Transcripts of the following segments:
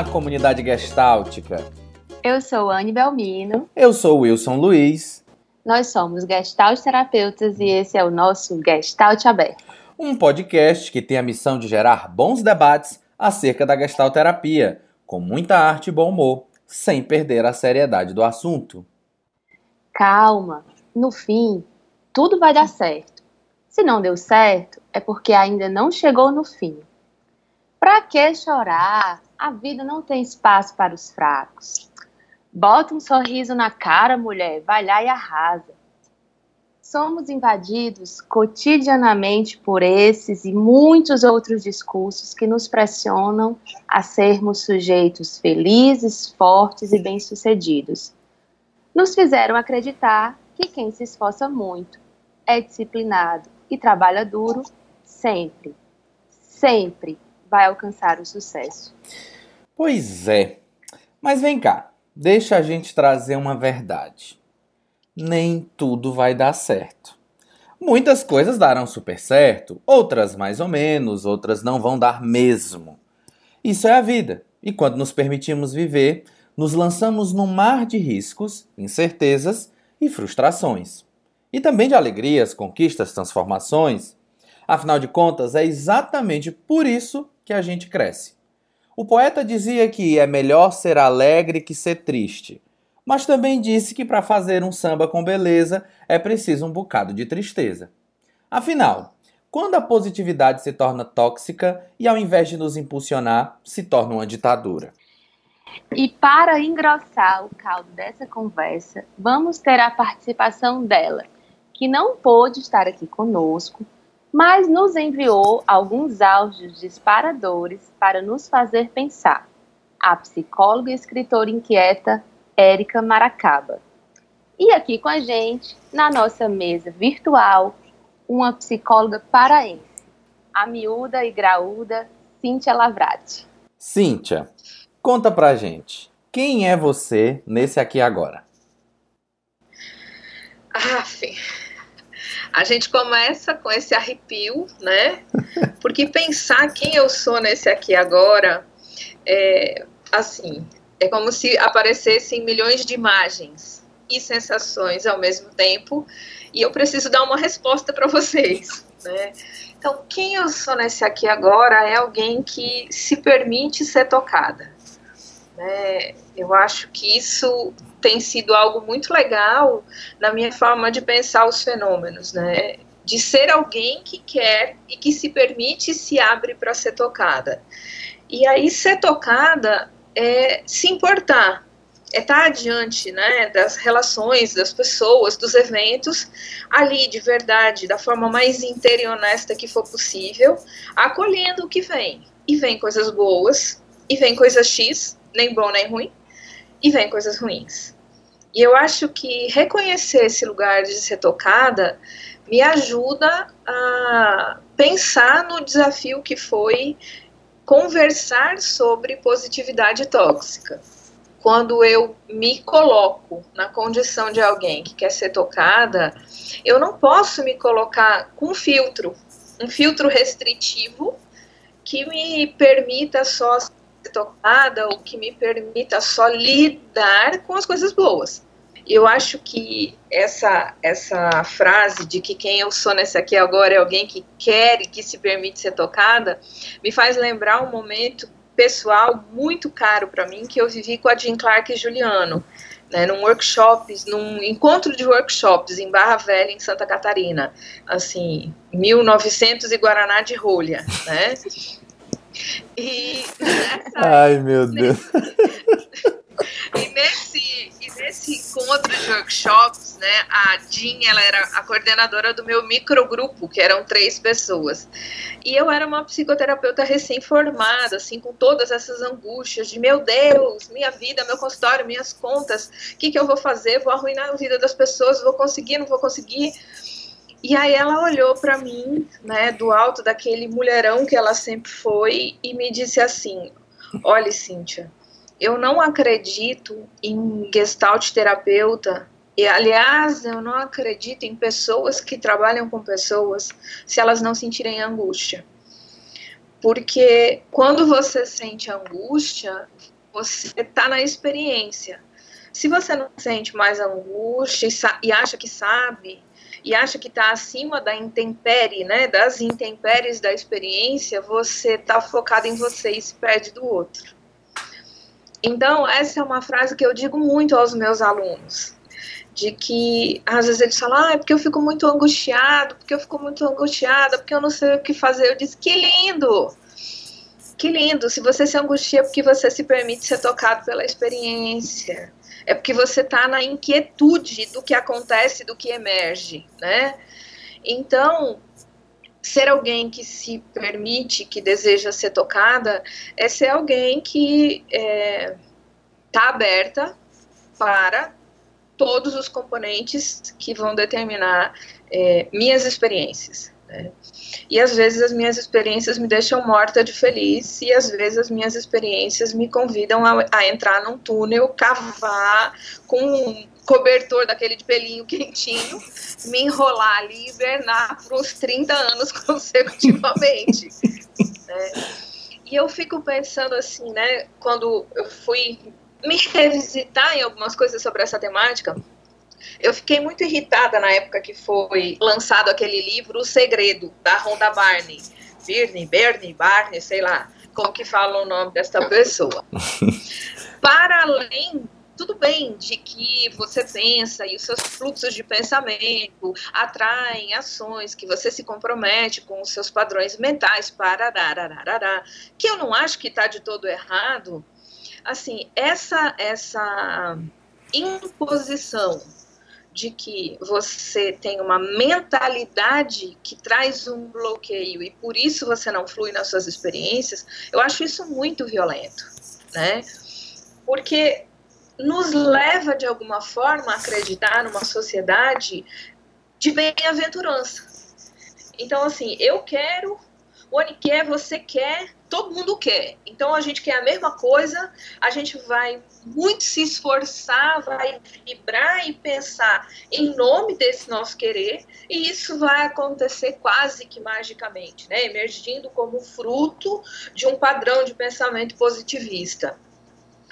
Olá, comunidade gestáltica! Eu sou Anne Belmino. Eu sou Wilson Luiz. Nós somos Gestalt Terapeutas e esse é o nosso Gestalt Aberto. Um podcast que tem a missão de gerar bons debates acerca da Gestalt Terapia, com muita arte e bom humor, sem perder a seriedade do assunto. Calma, no fim, tudo vai dar certo. Se não deu certo, é porque ainda não chegou no fim. Pra que chorar? A vida não tem espaço para os fracos. Bota um sorriso na cara, mulher, vai lá e arrasa. Somos invadidos cotidianamente por esses e muitos outros discursos que nos pressionam a sermos sujeitos felizes, fortes e bem-sucedidos. Nos fizeram acreditar que quem se esforça muito, é disciplinado e trabalha duro, sempre, sempre vai alcançar o sucesso. Pois é. Mas vem cá, deixa a gente trazer uma verdade. Nem tudo vai dar certo. Muitas coisas darão super certo, outras mais ou menos, outras não vão dar mesmo. Isso é a vida, e quando nos permitimos viver, nos lançamos num mar de riscos, incertezas e frustrações. E também de alegrias, conquistas, transformações. Afinal de contas, é exatamente por isso que a gente cresce. O poeta dizia que é melhor ser alegre que ser triste, mas também disse que para fazer um samba com beleza é preciso um bocado de tristeza. Afinal, quando a positividade se torna tóxica e ao invés de nos impulsionar, se torna uma ditadura? E para engrossar o caldo dessa conversa, vamos ter a participação dela, que não pôde estar aqui conosco, mas nos enviou alguns áudios disparadores para nos fazer pensar. A psicóloga e escritora inquieta Érica Maracaba. E aqui com a gente, na nossa mesa virtual, uma psicóloga paraense, a miúda e graúda Cíntia Lavrati. Cíntia, Conta pra gente, quem é você nesse aqui agora? Aff, a gente começa com esse arrepio, né? Porque pensar quem eu sou nesse aqui agora, é, assim, é como se aparecessem milhões de imagens e sensações ao mesmo tempo, e eu preciso dar uma resposta para vocês, né? Então, quem eu sou nesse aqui agora é alguém que se permite ser tocada. Né? Eu acho que isso tem sido algo muito legal na minha forma de pensar os fenômenos, né? De ser alguém que quer e que se permite e se abre para ser tocada. E aí ser tocada é se importar, é estar adiante né, das relações, das pessoas, dos eventos, ali de verdade, da forma mais inteira e honesta que for possível, acolhendo o que vem. E vem coisas boas, e vem coisas X, nem bom nem ruim, e vem coisas ruins. E eu acho que reconhecer esse lugar de ser tocada me ajuda a pensar no desafio que foi conversar sobre positividade tóxica. Quando eu me coloco na condição de alguém que quer ser tocada, eu não posso me colocar com filtro, um filtro restritivo que me permita só tocada ou que me permita só lidar com as coisas boas. Eu acho que essa essa frase de que quem eu sou nesse aqui agora é alguém que quer e que se permite ser tocada, me faz lembrar um momento pessoal muito caro para mim que eu vivi com a Jean Clark e Juliano, né, num workshop, num encontro de workshops em Barra Velha, em Santa Catarina, assim, 1900 e Guaraná de rolha, né? E nessa, Ai, meu Deus. e, nesse, e nesse encontro de workshops, né, a Jean, ela era a coordenadora do meu microgrupo, que eram três pessoas. E eu era uma psicoterapeuta recém-formada, assim, com todas essas angústias de, meu Deus, minha vida, meu consultório, minhas contas, o que, que eu vou fazer? Vou arruinar a vida das pessoas, vou conseguir, não vou conseguir? E aí ela olhou para mim, né, do alto daquele mulherão que ela sempre foi e me disse assim: "Olha, Cíntia, eu não acredito em gestalt terapeuta e aliás, eu não acredito em pessoas que trabalham com pessoas se elas não sentirem angústia. Porque quando você sente angústia, você está na experiência. Se você não sente mais angústia e, e acha que sabe, e acha que está acima da intempérie, né, das intempéries da experiência, você está focado em você e se perde do outro. Então, essa é uma frase que eu digo muito aos meus alunos, de que às vezes eles falam, ah, é porque eu fico muito angustiado, porque eu fico muito angustiada, porque eu não sei o que fazer. Eu disse, que lindo! Que lindo! Se você se angustia é porque você se permite ser tocado pela experiência. É porque você está na inquietude do que acontece, do que emerge, né? Então, ser alguém que se permite, que deseja ser tocada, é ser alguém que está é, tá aberta para todos os componentes que vão determinar é, minhas experiências. Né? E às vezes as minhas experiências me deixam morta de feliz, e às vezes as minhas experiências me convidam a, a entrar num túnel, cavar com um cobertor daquele de pelinho quentinho, me enrolar ali e hibernar por uns 30 anos consecutivamente. né? E eu fico pensando assim, né, quando eu fui me revisitar em algumas coisas sobre essa temática, eu fiquei muito irritada na época que foi lançado aquele livro O Segredo, da Rhonda Barney. Birney, Bernie, Barney, sei lá como que fala o nome desta pessoa. Para além tudo bem de que você pensa e os seus fluxos de pensamento atraem ações, que você se compromete com os seus padrões mentais, para que eu não acho que está de todo errado. Assim, essa essa imposição de que você tem uma mentalidade que traz um bloqueio e por isso você não flui nas suas experiências, eu acho isso muito violento, né? Porque nos leva de alguma forma a acreditar numa sociedade de bem-aventurança. Então, assim, eu quero, Oni quer, você quer, todo mundo quer. Então a gente quer a mesma coisa, a gente vai muito se esforçar, vai vibrar e pensar em nome desse nosso querer, e isso vai acontecer quase que magicamente, né? Emergindo como fruto de um padrão de pensamento positivista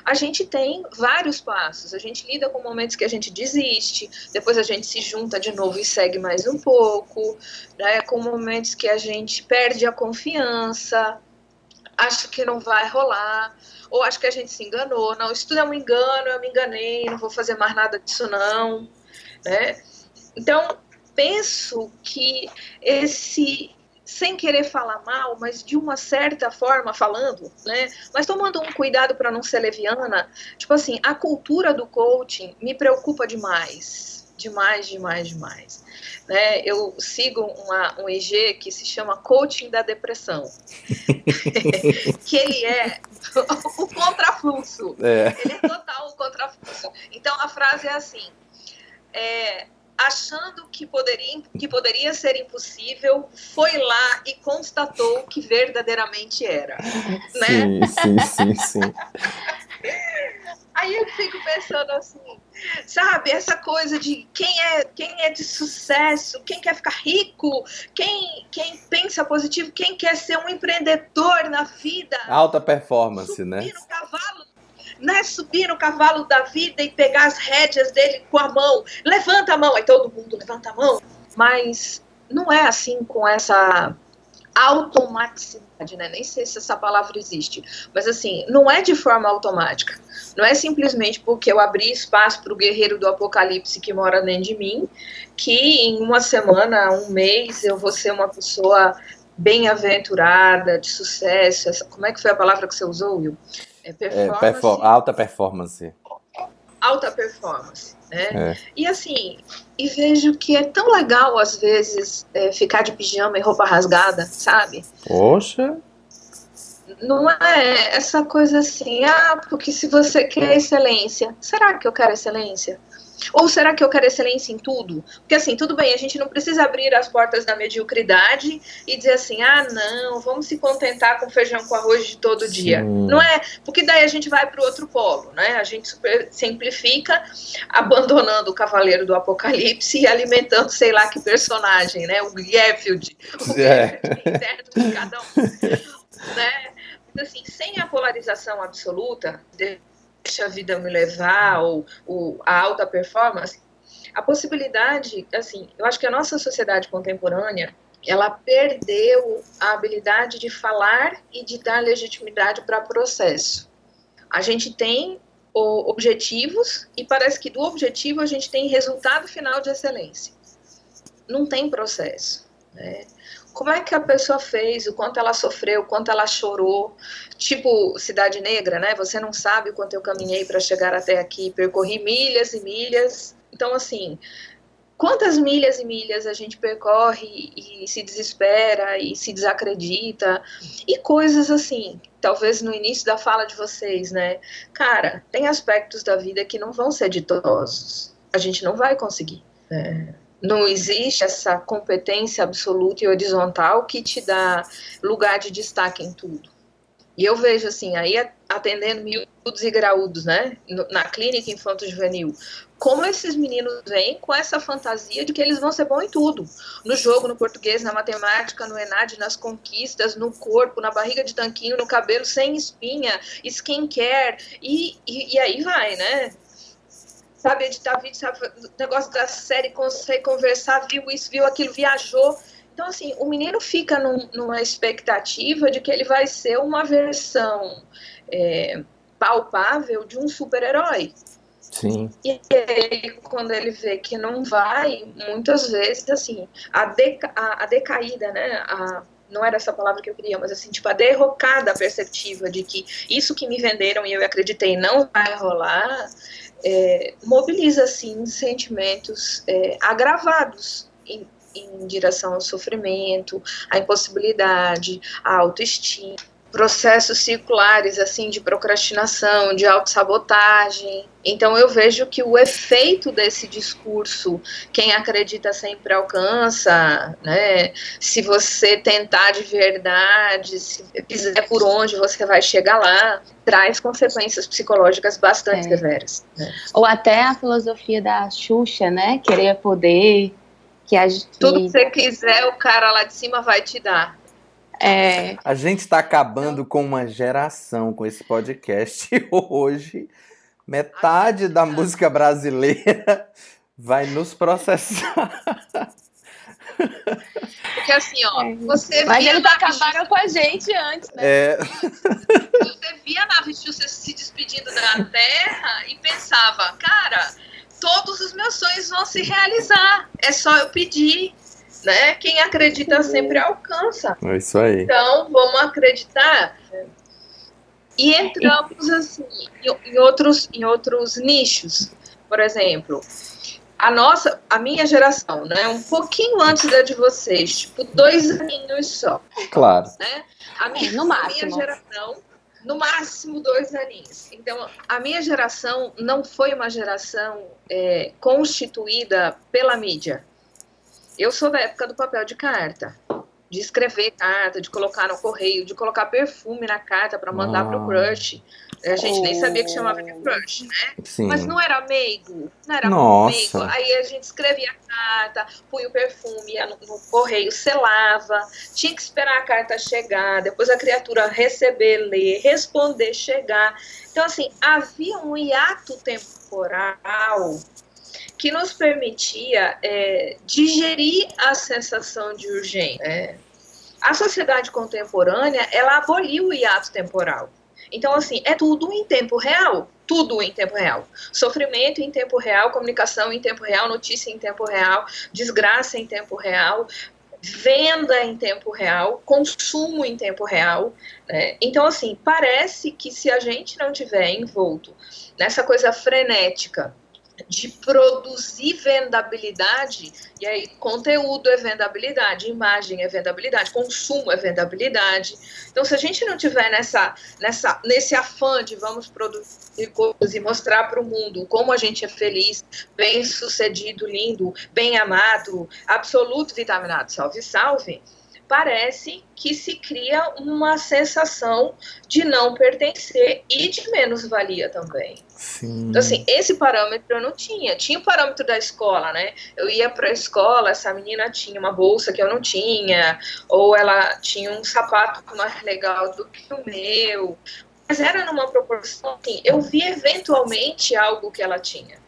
a gente tem vários passos. A gente lida com momentos que a gente desiste, depois a gente se junta de novo e segue mais um pouco, né? com momentos que a gente perde a confiança, acho que não vai rolar, ou acho que a gente se enganou, não, isso tudo é um engano, eu me enganei, não vou fazer mais nada disso não, né? Então, penso que esse sem querer falar mal, mas de uma certa forma falando, né? Mas tomando um cuidado para não ser leviana, tipo assim, a cultura do coaching me preocupa demais demais, demais, demais. Né? Eu sigo uma, um IG que se chama Coaching da Depressão, que ele é o contrafluxo. É. Ele é total o contrafluxo. Então a frase é assim: é, achando que poderia, que poderia ser impossível, foi lá e constatou que verdadeiramente era. Sim, né? sim, sim, sim. Aí eu fico pensando assim, sabe, essa coisa de quem é, quem é de sucesso, quem quer ficar rico, quem, quem pensa positivo, quem quer ser um empreendedor na vida. Alta performance, né? No cavalo, né? Subir no cavalo da vida e pegar as rédeas dele com a mão. Levanta a mão, aí todo mundo levanta a mão. Mas não é assim com essa automaticidade, né? Nem sei se essa palavra existe, mas assim, não é de forma automática. Não é simplesmente porque eu abri espaço para o guerreiro do apocalipse que mora dentro de mim, que em uma semana, um mês, eu vou ser uma pessoa bem-aventurada, de sucesso. Essa, como é que foi a palavra que você usou, Will? É, performance, é perfor alta performance. Alta performance. Né? É. E assim, e vejo que é tão legal às vezes é, ficar de pijama e roupa rasgada, sabe? Poxa. Não é essa coisa assim, ah, porque se você quer excelência, será que eu quero excelência? Ou será que eu quero excelência em tudo? Porque assim, tudo bem, a gente não precisa abrir as portas da mediocridade e dizer assim, ah, não, vamos se contentar com feijão com arroz de todo Sim. dia. Não é? Porque daí a gente vai para o outro polo, né? A gente simplifica, abandonando o cavaleiro do apocalipse e alimentando, sei lá que personagem, né? O Garfield, o é. interno de cada um. né? Assim, sem a polarização absoluta, deixa a vida me levar, ou, ou a alta performance, a possibilidade, assim, eu acho que a nossa sociedade contemporânea, ela perdeu a habilidade de falar e de dar legitimidade para processo. A gente tem objetivos e parece que do objetivo a gente tem resultado final de excelência. Não tem processo. Né? Como é que a pessoa fez, o quanto ela sofreu, o quanto ela chorou, tipo Cidade Negra, né? Você não sabe o quanto eu caminhei para chegar até aqui, percorri milhas e milhas. Então, assim, quantas milhas e milhas a gente percorre e se desespera e se desacredita e coisas assim. Talvez no início da fala de vocês, né? Cara, tem aspectos da vida que não vão ser ditosos. A gente não vai conseguir. É, não existe essa competência absoluta e horizontal que te dá lugar de destaque em tudo. E eu vejo assim, aí atendendo miúdos e graúdos, né, na clínica infanto-juvenil, como esses meninos vêm com essa fantasia de que eles vão ser bons em tudo. No jogo, no português, na matemática, no ENAD, nas conquistas, no corpo, na barriga de tanquinho, no cabelo sem espinha, skincare, e, e, e aí vai, né? Sabe editar vídeo, sabe negócio da série, consegue conversar, viu isso, viu aquilo, viajou então, assim, o menino fica num, numa expectativa de que ele vai ser uma versão é, palpável de um super-herói. Sim. E aí, quando ele vê que não vai, muitas vezes, assim, a, deca a, a decaída, né, a, não era essa palavra que eu queria, mas assim, tipo, a derrocada perceptiva de que isso que me venderam e eu acreditei não vai rolar, é, mobiliza, assim, sentimentos é, agravados em, em direção ao sofrimento, à impossibilidade, à autoestima, processos circulares assim de procrastinação, de autossabotagem. Então eu vejo que o efeito desse discurso, quem acredita sempre alcança, né? Se você tentar de verdade, se quiser por onde você vai chegar lá, traz consequências psicológicas bastante é. severas. Né? Ou até a filosofia da Xuxa, né? Querer poder, que gente... Tudo que você quiser, o cara lá de cima vai te dar. É... A gente está acabando com uma geração com esse podcast hoje. Metade da música brasileira vai nos processar. Porque assim, ó, é. você Mas via eles acabaram com a gente antes, né? É. Você via a nave se despedindo da Terra e pensava, cara, todos os meus sonhos vão se realizar. É só eu pedir. Né? Quem acredita sempre alcança. É isso aí. Então, vamos acreditar. E entramos assim em outros, em outros nichos. Por exemplo, a nossa, a minha geração, né, um pouquinho antes da de vocês, tipo dois aninhos só. Claro. Né? A minha, no máximo. A minha geração no máximo dois aninhos. Então, a minha geração não foi uma geração é, constituída pela mídia. Eu sou da época do papel de carta, de escrever carta, de colocar no correio, de colocar perfume na carta para mandar ah. pro crush. A gente oh. nem sabia que chamava de crush, né? Sim. Mas não era meigo, não era Nossa. meigo. Aí a gente escrevia a carta, punha o perfume, ia no, no, correio, selava, tinha que esperar a carta chegar, depois a criatura receber, ler, responder, chegar. Então, assim, havia um hiato temporal que nos permitia é, digerir a sensação de urgência. É. A sociedade contemporânea, ela aboliu o hiato temporal. Então, assim, é tudo em tempo real. Tudo em tempo real. Sofrimento em tempo real, comunicação em tempo real, notícia em tempo real, desgraça em tempo real, venda em tempo real, consumo em tempo real. Né? Então, assim, parece que se a gente não tiver envolto nessa coisa frenética de produzir vendabilidade, e aí conteúdo é vendabilidade, imagem é vendabilidade, consumo é vendabilidade. Então, se a gente não tiver nessa, nessa, nesse afã de vamos produzir coisas e mostrar para o mundo como a gente é feliz, bem sucedido, lindo, bem amado, absoluto vitaminado, salve, salve, parece que se cria uma sensação de não pertencer e de menos-valia também. Sim. Então, assim, esse parâmetro eu não tinha. Tinha o parâmetro da escola, né? Eu ia para a escola, essa menina tinha uma bolsa que eu não tinha, ou ela tinha um sapato mais legal do que o meu. Mas era numa proporção, assim, eu vi eventualmente algo que ela tinha.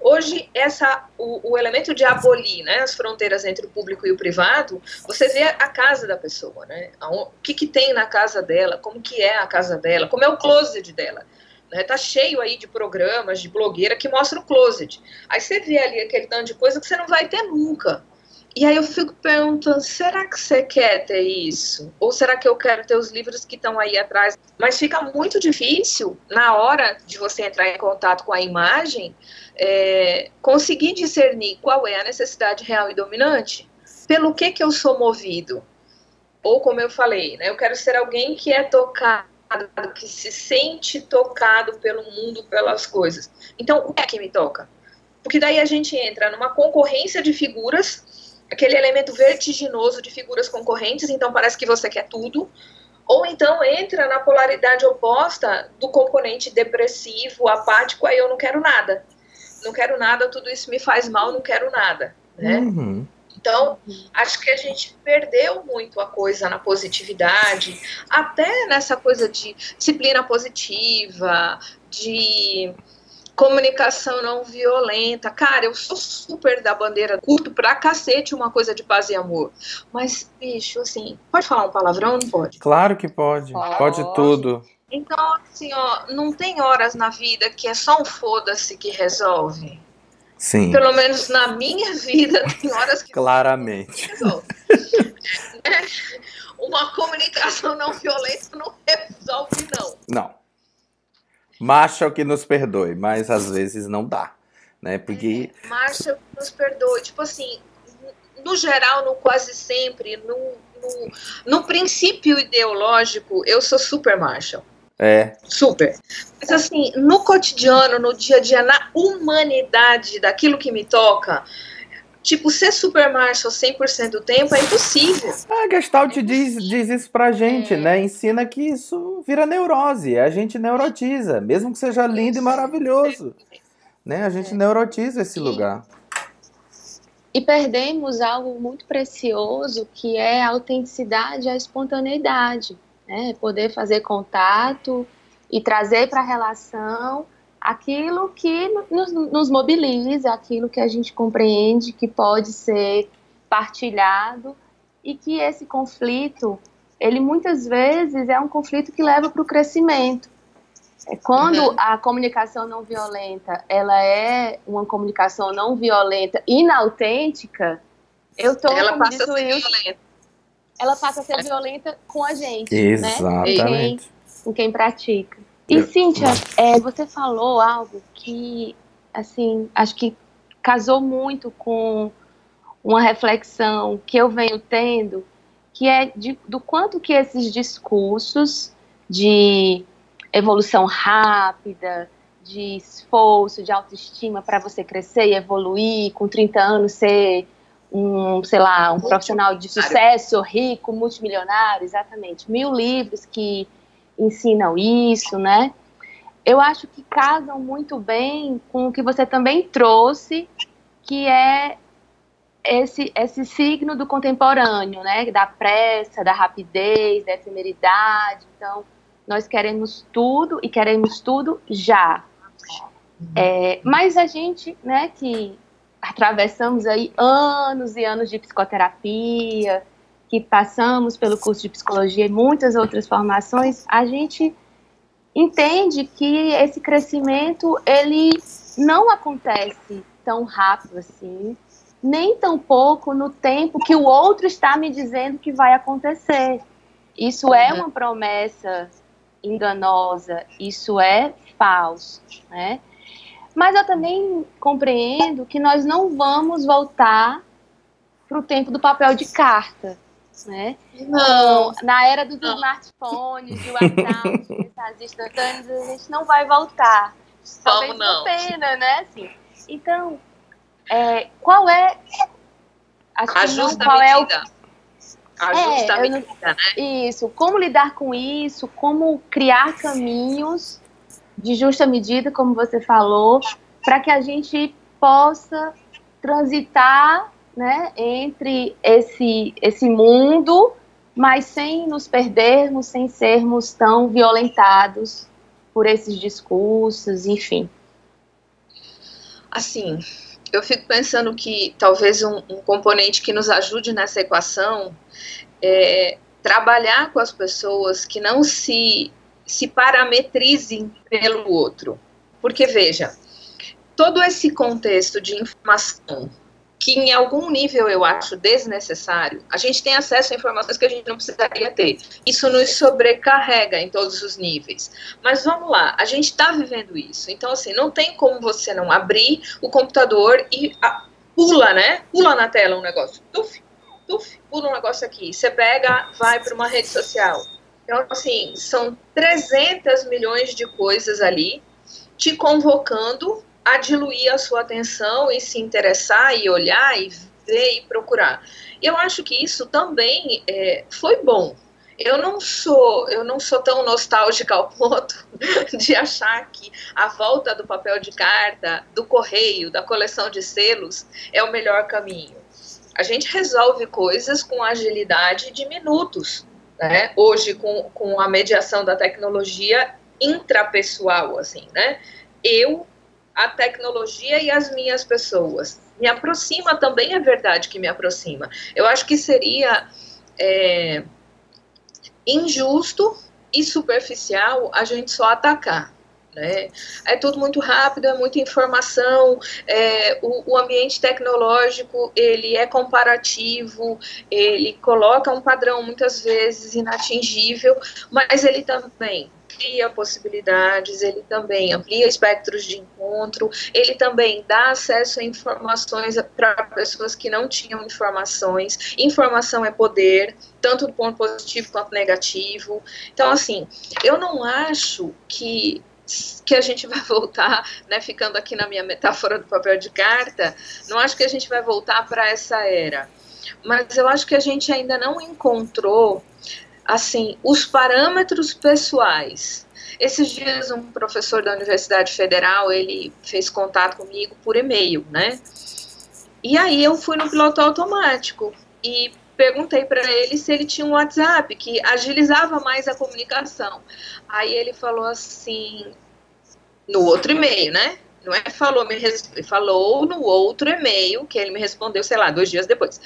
Hoje, essa, o, o, elemento de abolir né, as fronteiras entre o público e o privado, você vê a casa da pessoa, né? O que, que tem na casa dela, como que é a casa dela, como é o closet dela. Né? Tá cheio aí de programas, de blogueira que mostram o closet. Aí você vê ali aquele tanto de coisa que você não vai ter nunca. E aí eu fico perguntando, será que você quer ter isso? Ou será que eu quero ter os livros que estão aí atrás? Mas fica muito difícil, na hora de você entrar em contato com a imagem, é, conseguir discernir qual é a necessidade real e dominante. Pelo que que eu sou movido? Ou como eu falei, né, eu quero ser alguém que é tocado, que se sente tocado pelo mundo, pelas coisas. Então, o que é que me toca? Porque daí a gente entra numa concorrência de figuras aquele elemento vertiginoso de figuras concorrentes, então parece que você quer tudo, ou então entra na polaridade oposta do componente depressivo, apático, aí eu não quero nada. Não quero nada, tudo isso me faz mal, não quero nada, né? Uhum. Então, acho que a gente perdeu muito a coisa na positividade, até nessa coisa de disciplina positiva, de comunicação não violenta. Cara, eu sou super da bandeira, curto pra cacete uma coisa de paz e amor. Mas, bicho, assim, pode falar um palavrão não pode? Claro que pode. Pode, pode tudo. Então, assim, ó, não tem horas na vida que é só um foda-se que resolve. Sim. Pelo menos na minha vida, tem horas que. Claramente. Uma comunicação não violenta não resolve, não. Não. Marshall que nos perdoe, mas às vezes não dá, né? Porque é, Marshall que nos perdoe, tipo assim, no geral, no quase sempre, no, no, no princípio ideológico, eu sou super Marshall. É. Super. Mas assim, no cotidiano, no dia a dia, na humanidade daquilo que me toca, Tipo, ser super Marshall 100% do tempo é impossível. A Gestalt é diz, diz isso pra gente, é. né? Ensina que isso vira neurose, a gente neurotiza, mesmo que seja lindo e maravilhoso. Né? A gente é. neurotiza esse e, lugar. E perdemos algo muito precioso, que é a autenticidade, a espontaneidade. Né? Poder fazer contato e trazer para a relação aquilo que nos, nos mobiliza, aquilo que a gente compreende que pode ser partilhado e que esse conflito, ele muitas vezes é um conflito que leva para o crescimento. É quando uhum. a comunicação não violenta, ela é uma comunicação não violenta, inautêntica, eu tô ela passa a ser violenta. Ela passa a ser violenta com a gente, Exatamente. né? Com quem, com quem pratica. E Cíntia, é, você falou algo que, assim, acho que casou muito com uma reflexão que eu venho tendo, que é de, do quanto que esses discursos de evolução rápida, de esforço, de autoestima para você crescer e evoluir, com 30 anos ser um, sei lá, um profissional de sucesso, rico, multimilionário, exatamente. Mil livros que ensinam isso, né? Eu acho que casam muito bem com o que você também trouxe, que é esse, esse signo do contemporâneo, né? Da pressa, da rapidez, da efemeridade. Então, nós queremos tudo e queremos tudo já. É, mas a gente, né, que atravessamos aí anos e anos de psicoterapia, que passamos pelo curso de psicologia e muitas outras formações, a gente entende que esse crescimento ele não acontece tão rápido assim, nem tão pouco no tempo que o outro está me dizendo que vai acontecer. Isso é uhum. uma promessa enganosa, isso é falso, né? Mas eu também compreendo que nós não vamos voltar para o tempo do papel de carta né? Não. na era dos não. smartphones, de WhatsApp, mensagens instantâneas, a gente não vai voltar. Talvez não. pena, né? Assim, então, é, qual é... Acho a justa não, qual medida. É o, A justa É, eu não- medida, né? Isso, como lidar com isso, como criar caminhos de justa medida, como você falou, para que a gente possa transitar né, entre esse, esse mundo, mas sem nos perdermos, sem sermos tão violentados por esses discursos, enfim. Assim, eu fico pensando que talvez um, um componente que nos ajude nessa equação é trabalhar com as pessoas que não se, se parametrizem pelo outro. Porque, veja, todo esse contexto de informação que em algum nível eu acho desnecessário, a gente tem acesso a informações que a gente não precisaria ter. Isso nos sobrecarrega em todos os níveis. Mas vamos lá, a gente está vivendo isso. Então, assim, não tem como você não abrir o computador e a, pula, né? Pula na tela um negócio. Tuf, tuf, pula um negócio aqui. Você pega, vai para uma rede social. Então, assim, são 300 milhões de coisas ali te convocando a diluir a sua atenção e se interessar e olhar e ver e procurar. Eu acho que isso também é, foi bom. Eu não sou, eu não sou tão nostálgica ao ponto de achar que a volta do papel de carta, do correio, da coleção de selos é o melhor caminho. A gente resolve coisas com agilidade de minutos. Né? Hoje, com, com a mediação da tecnologia intrapessoal, assim, né? Eu a tecnologia e as minhas pessoas. Me aproxima também, é verdade que me aproxima. Eu acho que seria é, injusto e superficial a gente só atacar. Né? É tudo muito rápido, é muita informação, é, o, o, ambiente tecnológico ele é comparativo, ele coloca um padrão muitas vezes inatingível, mas ele também cria possibilidades, ele também amplia espectros de encontro, ele também dá acesso a informações para pessoas que não tinham informações. Informação é poder, tanto do ponto positivo quanto negativo. Então, assim, eu não acho que que a gente vai voltar, né, ficando aqui na minha metáfora do papel de carta, não acho que a gente vai voltar para essa era. Mas eu acho que a gente ainda não encontrou assim, os parâmetros pessoais. Esses dias um professor da Universidade Federal, ele fez contato comigo por e-mail, né? E aí eu fui no piloto automático e perguntei para ele se ele tinha um WhatsApp que agilizava mais a comunicação. Aí ele falou assim, no outro e-mail, né? Não é falou, me falou no outro e-mail que ele me respondeu, sei lá, dois dias depois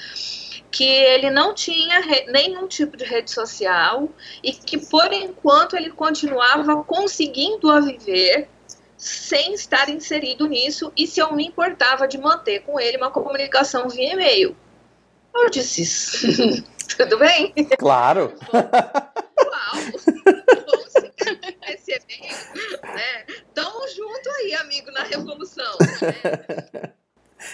que ele não tinha nenhum tipo de rede social e que, por enquanto, ele continuava conseguindo a viver sem estar inserido nisso e se eu me importava de manter com ele uma comunicação via e-mail. Eu disse, tudo bem? Claro. Uau, e-mail, né? Tamo junto aí, amigo, na revolução. Né?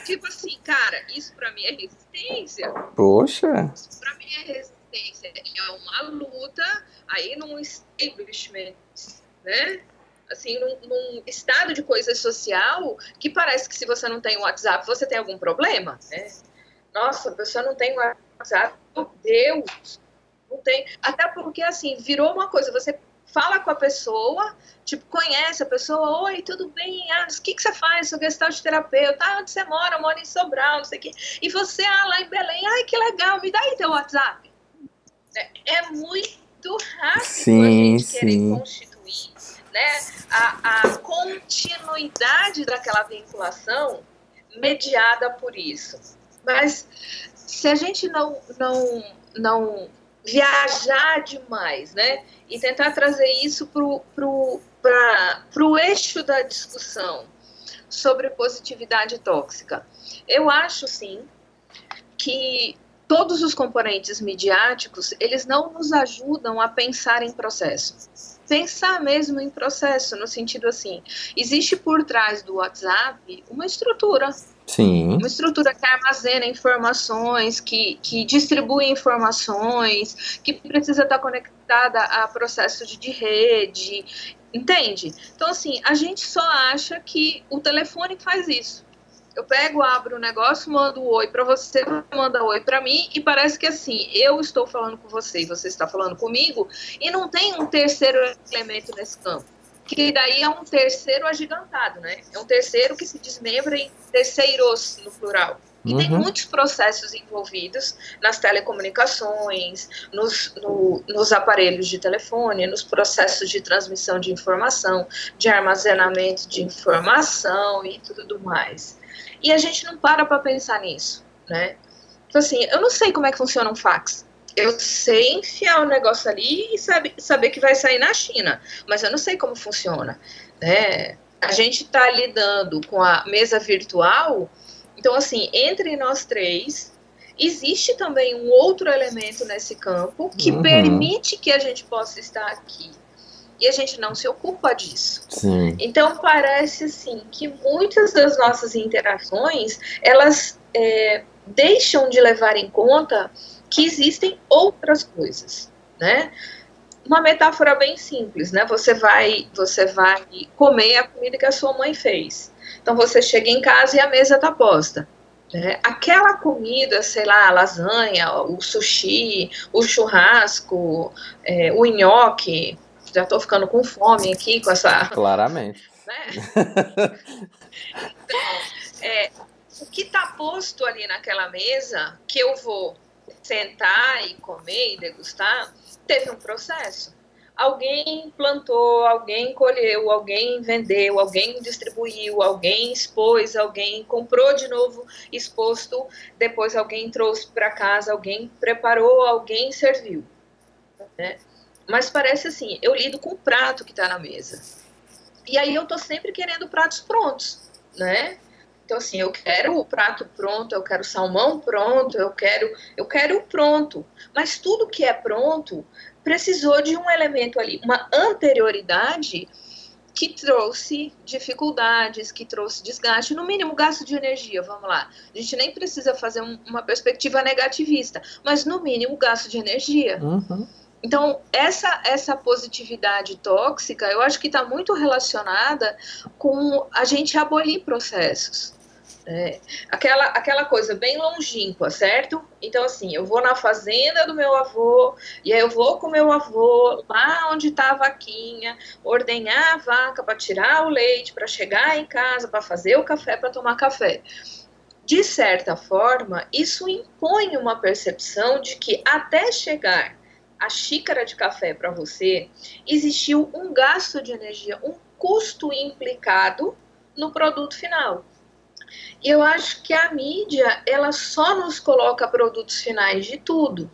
Tipo assim, cara, isso pra mim é resistência. Poxa. Isso pra mim é resistência. É uma luta aí num establishment, né? Assim, num, num, estado de coisa social que parece que se você não tem WhatsApp, você tem algum problema, né? Nossa, a pessoa não tem WhatsApp, meu Deus, não tem. Até porque, assim, virou uma coisa, você fala com a pessoa, tipo, conhece a pessoa, oi, tudo bem? Ah, o que, que você faz? Sou gestalt terapeuta, ah, onde você mora? Eu moro em Sobral, não sei o quê. E você, ah, lá em Belém, ai, que legal, me dá aí teu WhatsApp. É, é muito rápido sim, a gente sim. querer constituir né, a, a continuidade daquela vinculação mediada por isso. Mas se a gente não, não, não viajar demais, né? E tentar trazer isso para o eixo da discussão sobre positividade tóxica. Eu acho, sim, que todos os componentes midiáticos, eles não nos ajudam a pensar em processo. Pensar mesmo em processo, no sentido assim, existe por trás do WhatsApp uma estrutura, Sim. uma estrutura que armazena informações, que, que distribui informações, que precisa estar conectada a processo de, de rede, entende? Então, assim, a gente só acha que o telefone faz isso. Eu pego, abro o negócio, mando um oi para você, manda um oi para mim e parece que assim, eu estou falando com você e você está falando comigo e não tem um terceiro elemento nesse campo. Que daí é um terceiro agigantado, né? É um terceiro que se desmembra em terceiros no plural. E uhum. tem muitos processos envolvidos nas telecomunicações, nos, no, nos aparelhos de telefone, nos processos de transmissão de informação, de armazenamento de informação e tudo mais. E a gente não para para pensar nisso, né? Então, assim, eu não sei como é que funciona um fax. Eu sei enfiar o negócio ali e sabe, saber que vai sair na China, mas eu não sei como funciona, né? A gente está lidando com a mesa virtual então, assim, entre nós três, existe também um outro elemento nesse campo que uhum. permite que a gente possa estar aqui. E a gente não se ocupa disso. Sim. Então, parece, assim, que muitas das nossas interações, elas é, deixam de levar em conta que existem outras coisas, né? Uma metáfora bem simples, né? Você vai, você vai comer a comida que a sua mãe fez. Então você chega em casa e a mesa está posta. Né? Aquela comida, sei lá, a lasanha, o sushi, o churrasco, é, o nhoque, já estou ficando com fome aqui com essa. Claramente. Né? então, é, o que está posto ali naquela mesa, que eu vou sentar e comer e degustar, teve um processo alguém plantou, alguém colheu, alguém vendeu, alguém distribuiu, alguém expôs, alguém comprou de novo exposto, depois alguém trouxe para casa, alguém preparou, alguém serviu. Né? Mas parece assim, eu lido com o prato que está na mesa. E aí eu tô sempre querendo pratos prontos, né? Então assim, eu quero o prato pronto, eu quero salmão pronto, eu quero, eu quero o pronto. Mas tudo que é pronto precisou de um elemento ali, uma anterioridade que trouxe dificuldades, que trouxe desgaste, no mínimo gasto de energia, vamos lá. A gente nem precisa fazer um, uma perspectiva negativista, mas no mínimo gasto de energia. Uhum. Então, essa, essa positividade tóxica, eu acho que está muito relacionada com a gente abolir processos. É, aquela, aquela coisa bem longínqua, certo? Então, assim, eu vou na fazenda do meu avô, e aí eu vou com meu avô lá onde está a vaquinha, ordenhar a vaca para tirar o leite, para chegar em casa, para fazer o café, para tomar café. De certa forma, isso impõe uma percepção de que até chegar a xícara de café para você, existiu um gasto de energia, um custo implicado no produto final. E eu acho que a mídia, ela só nos coloca produtos finais de tudo.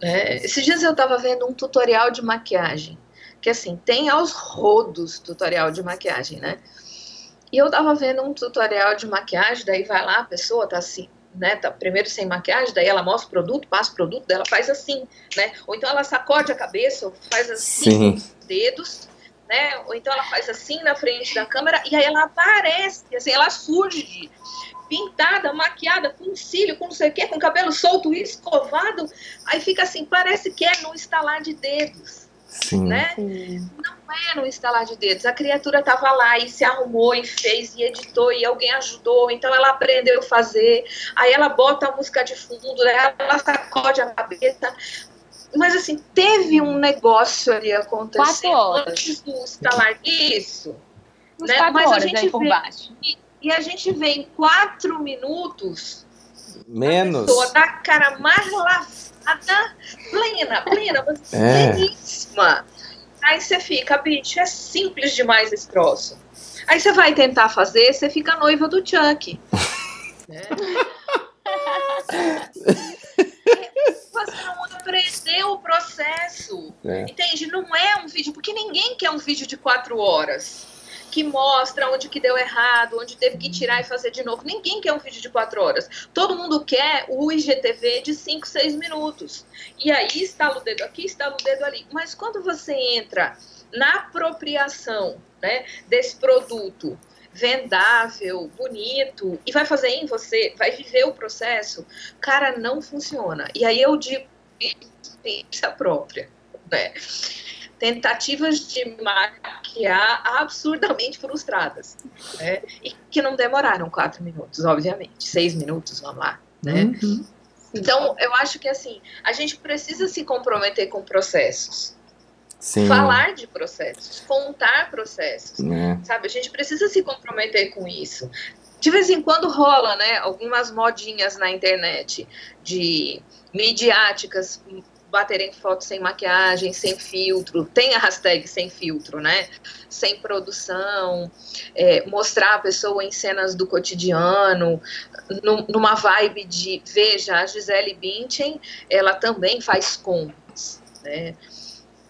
Né? Esses dias eu estava vendo um tutorial de maquiagem, que assim, tem aos rodos tutorial de maquiagem, né? E eu estava vendo um tutorial de maquiagem, daí vai lá, a pessoa tá assim, né, tá primeiro sem maquiagem, daí ela mostra o produto, passa o produto, daí ela faz assim, né? Ou então ela sacode a cabeça, ou faz assim Sim. com os dedos, né? Ou então ela faz assim na frente da câmera e aí ela aparece, assim, ela surge pintada, maquiada, com cílio, com não sei o quê, com cabelo solto, escovado, aí fica assim, parece que é no estalar de dedos. Sim. Né? Sim. Não é no estalar de dedos. A criatura estava lá e se arrumou e fez e editou e alguém ajudou, então ela aprendeu a fazer. Aí ela bota a música de fundo, ela sacode a cabeça. Mas assim, teve um negócio ali acontecendo antes do estalar. Isso. né? Mas a gente vê, e, e, a gente vê em quatro minutos menos a pessoa da cara mais lavada, plena, plena, é. pleníssima. Aí você fica, bicho, é simples demais esse troço. Aí você vai tentar fazer, você fica noiva do Chuck. né? você não aprendeu o processo. É. Entende? Não é um vídeo, porque ninguém quer um vídeo de quatro horas que mostra onde que deu errado, onde teve que tirar e fazer de novo. Ninguém quer um vídeo de quatro horas. Todo mundo quer o IGTV de cinco, seis minutos. E aí estala o dedo aqui, estala o dedo ali. Mas quando você entra na apropriação né, desse produto vendável, bonito, e vai fazer em você, vai viver o processo, cara, não funciona. E aí eu digo experiência própria, né? tentativas de maquiar absurdamente frustradas, né? E que não demoraram quatro minutos, obviamente, seis minutos, vamos lá, né? Uhum. Então, eu acho que assim, a gente precisa se comprometer com processos. Sim. Falar de processos, contar processos, é. sabe? A gente precisa se comprometer com isso. De vez em quando rola, né, algumas modinhas na internet de midiáticas baterem fotos sem maquiagem, sem filtro, tem a hashtag sem filtro, né? Sem produção, é, mostrar a pessoa em cenas do cotidiano, numa vibe de, veja, a Gisele Bündchen, ela também faz compras, né?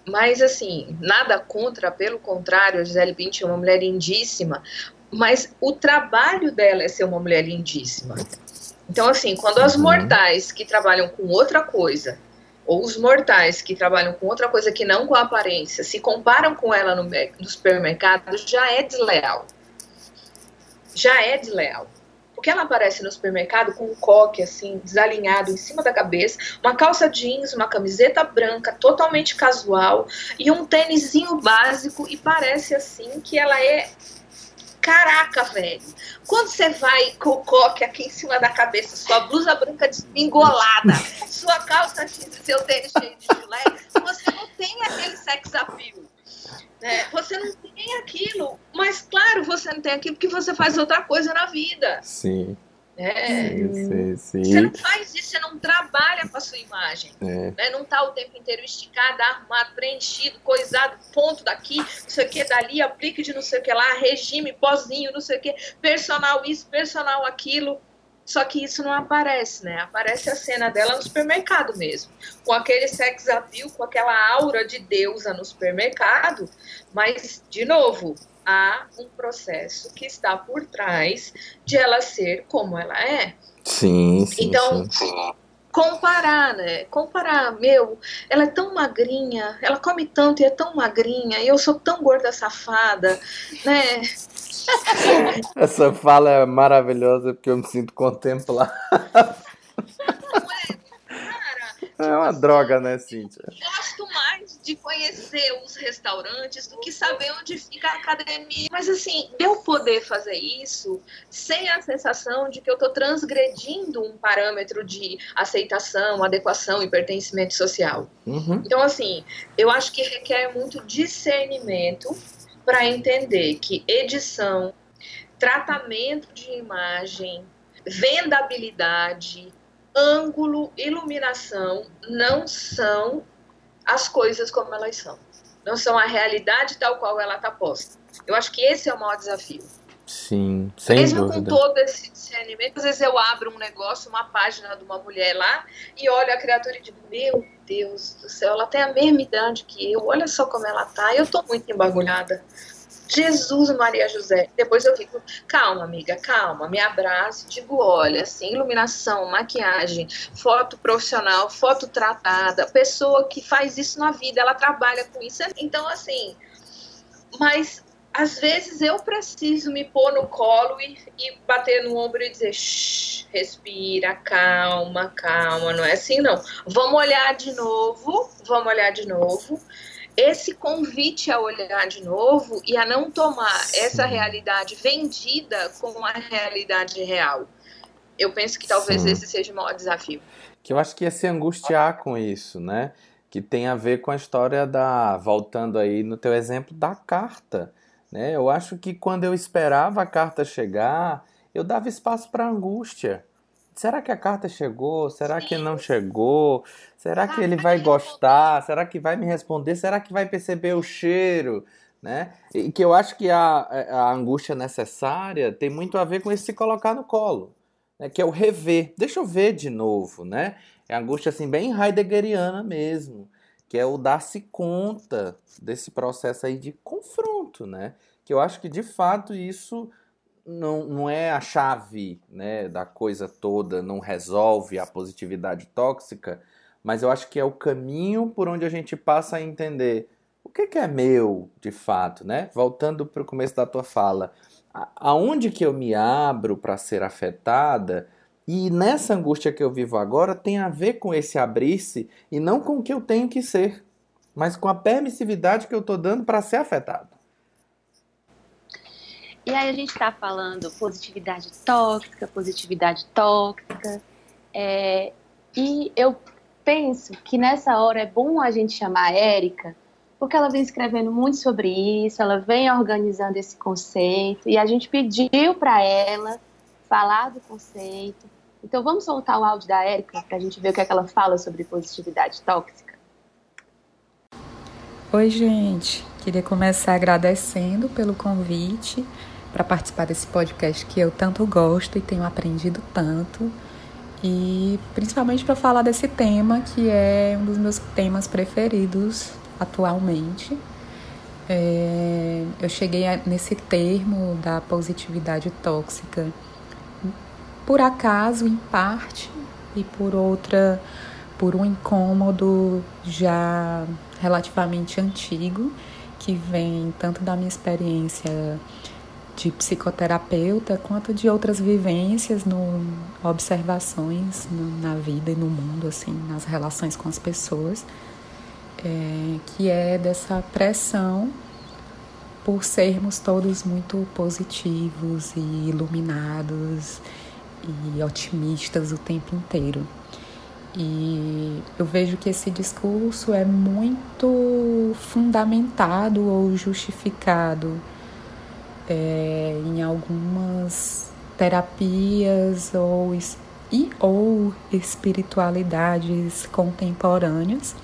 Mas, assim, nada contra, pelo contrário, a Gisele Bündchen é uma mulher lindíssima, mas o trabalho dela é ser uma mulher lindíssima. Então, assim, quando as uhum. mortais que trabalham com outra coisa, ou os mortais que trabalham com outra coisa que não com a aparência, se comparam com ela no, no supermercado, já é desleal. Já é desleal. Porque ela aparece no supermercado com um coque assim, desalinhado em cima da cabeça, uma calça jeans, uma camiseta branca, totalmente casual, e um tênisinho básico, e parece assim que ela é Caraca, velho. Quando você vai com o coque aqui em cima da cabeça, sua blusa branca desengolada, sua calça seu tênis cheio de chulé, você não tem aquele sex appeal. Né? Você não tem aquilo. Mas, claro, você não tem aquilo porque você faz outra coisa na vida. Sim. É. Sim, sim, sim. Você não faz isso, você não trabalha com a sua imagem. É. Né? Não tá o tempo inteiro esticado, arrumado, preenchido, coisado, ponto daqui, não sei o que, dali, aplique de não sei o que lá, regime, pozinho, não sei o que, personal isso, personal aquilo. Só que isso não aparece, né? Aparece a cena dela no supermercado mesmo. Com aquele sex appeal, com aquela aura de deusa no supermercado. Mas, de novo, há um processo que está por trás de ela ser como ela é. Sim, sim. Então, sim. comparar, né? Comparar, meu, ela é tão magrinha, ela come tanto e é tão magrinha, e eu sou tão gorda safada, né? Essa fala é maravilhosa porque eu me sinto contemplado. É uma droga, né, Cíntia? Gosto mais de conhecer os restaurantes do que saber onde fica a academia. Mas, assim, eu poder fazer isso sem a sensação de que eu estou transgredindo um parâmetro de aceitação, adequação e pertencimento social. Uhum. Então, assim, eu acho que requer muito discernimento para entender que edição, tratamento de imagem, vendabilidade, ângulo, iluminação não são as coisas como elas são. Não são a realidade tal qual ela está posta. Eu acho que esse é o maior desafio. Sim, sem Mesmo dúvida. com todo esse discernimento, às vezes eu abro um negócio, uma página de uma mulher lá, e olho a criatura e digo, meu Deus do céu, ela tem a mesma idade que eu, olha só como ela tá, eu tô muito embagulhada. Jesus, Maria José. Depois eu fico, calma, amiga, calma, me abraço, digo, olha, assim, iluminação, maquiagem, foto profissional, foto tratada, pessoa que faz isso na vida, ela trabalha com isso. Então, assim, mas às vezes eu preciso me pôr no colo e, e bater no ombro e dizer, respira, calma, calma, não é assim não. Vamos olhar de novo, vamos olhar de novo esse convite a olhar de novo e a não tomar Sim. essa realidade vendida como a realidade real. Eu penso que talvez Sim. esse seja o maior desafio. Que eu acho que é se angustiar com isso, né? Que tem a ver com a história da. Voltando aí no teu exemplo da carta. Né? Eu acho que quando eu esperava a carta chegar, eu dava espaço para angústia será que a carta chegou? Será que não chegou? Será que ele vai gostar? Será que vai me responder? Será que vai perceber o cheiro? Né? E que eu acho que a, a angústia necessária tem muito a ver com esse se colocar no colo, né? que é o rever. Deixa eu ver de novo, né? É angústia assim bem heideggeriana mesmo, que é o dar-se conta desse processo aí de confronto, né? Que eu acho que de fato isso não, não é a chave né, da coisa toda, não resolve a positividade tóxica, mas eu acho que é o caminho por onde a gente passa a entender o que, que é meu de fato, né? Voltando para o começo da tua fala, aonde que eu me abro para ser afetada e nessa angústia que eu vivo agora tem a ver com esse abrir-se e não com o que eu tenho que ser. mas com a permissividade que eu estou dando para ser afetado. E aí a gente está falando positividade tóxica, positividade tóxica. É, e eu penso que nessa hora é bom a gente chamar a Érica, porque ela vem escrevendo muito sobre isso, ela vem organizando esse conceito, e a gente pediu para ela falar do conceito. Então vamos soltar o áudio da Érica para a gente ver o que, é que ela fala sobre positividade tóxica. Oi, gente. Queria começar agradecendo pelo convite para participar desse podcast que eu tanto gosto e tenho aprendido tanto. E principalmente para falar desse tema que é um dos meus temas preferidos atualmente. É, eu cheguei nesse termo da positividade tóxica por acaso, em parte, e por outra, por um incômodo já relativamente antigo, que vem tanto da minha experiência de psicoterapeuta quanto de outras vivências, no, observações no, na vida e no mundo, assim, nas relações com as pessoas, é, que é dessa pressão por sermos todos muito positivos e iluminados e otimistas o tempo inteiro. E eu vejo que esse discurso é muito fundamentado ou justificado é, em algumas terapias ou, e, ou espiritualidades contemporâneas.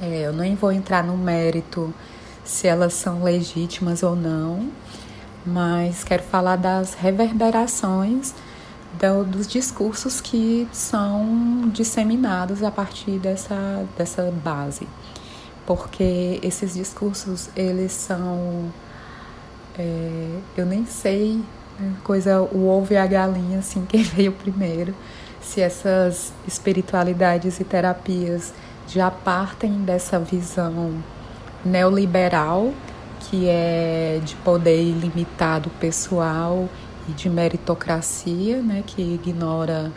É, eu nem vou entrar no mérito se elas são legítimas ou não, mas quero falar das reverberações do, dos discursos que são disseminados a partir dessa, dessa base. Porque esses discursos, eles são é, eu nem sei, né, coisa o ovo e a galinha, assim, quem veio primeiro, se essas espiritualidades e terapias já partem dessa visão neoliberal, que é de poder ilimitado pessoal e de meritocracia, né, que ignora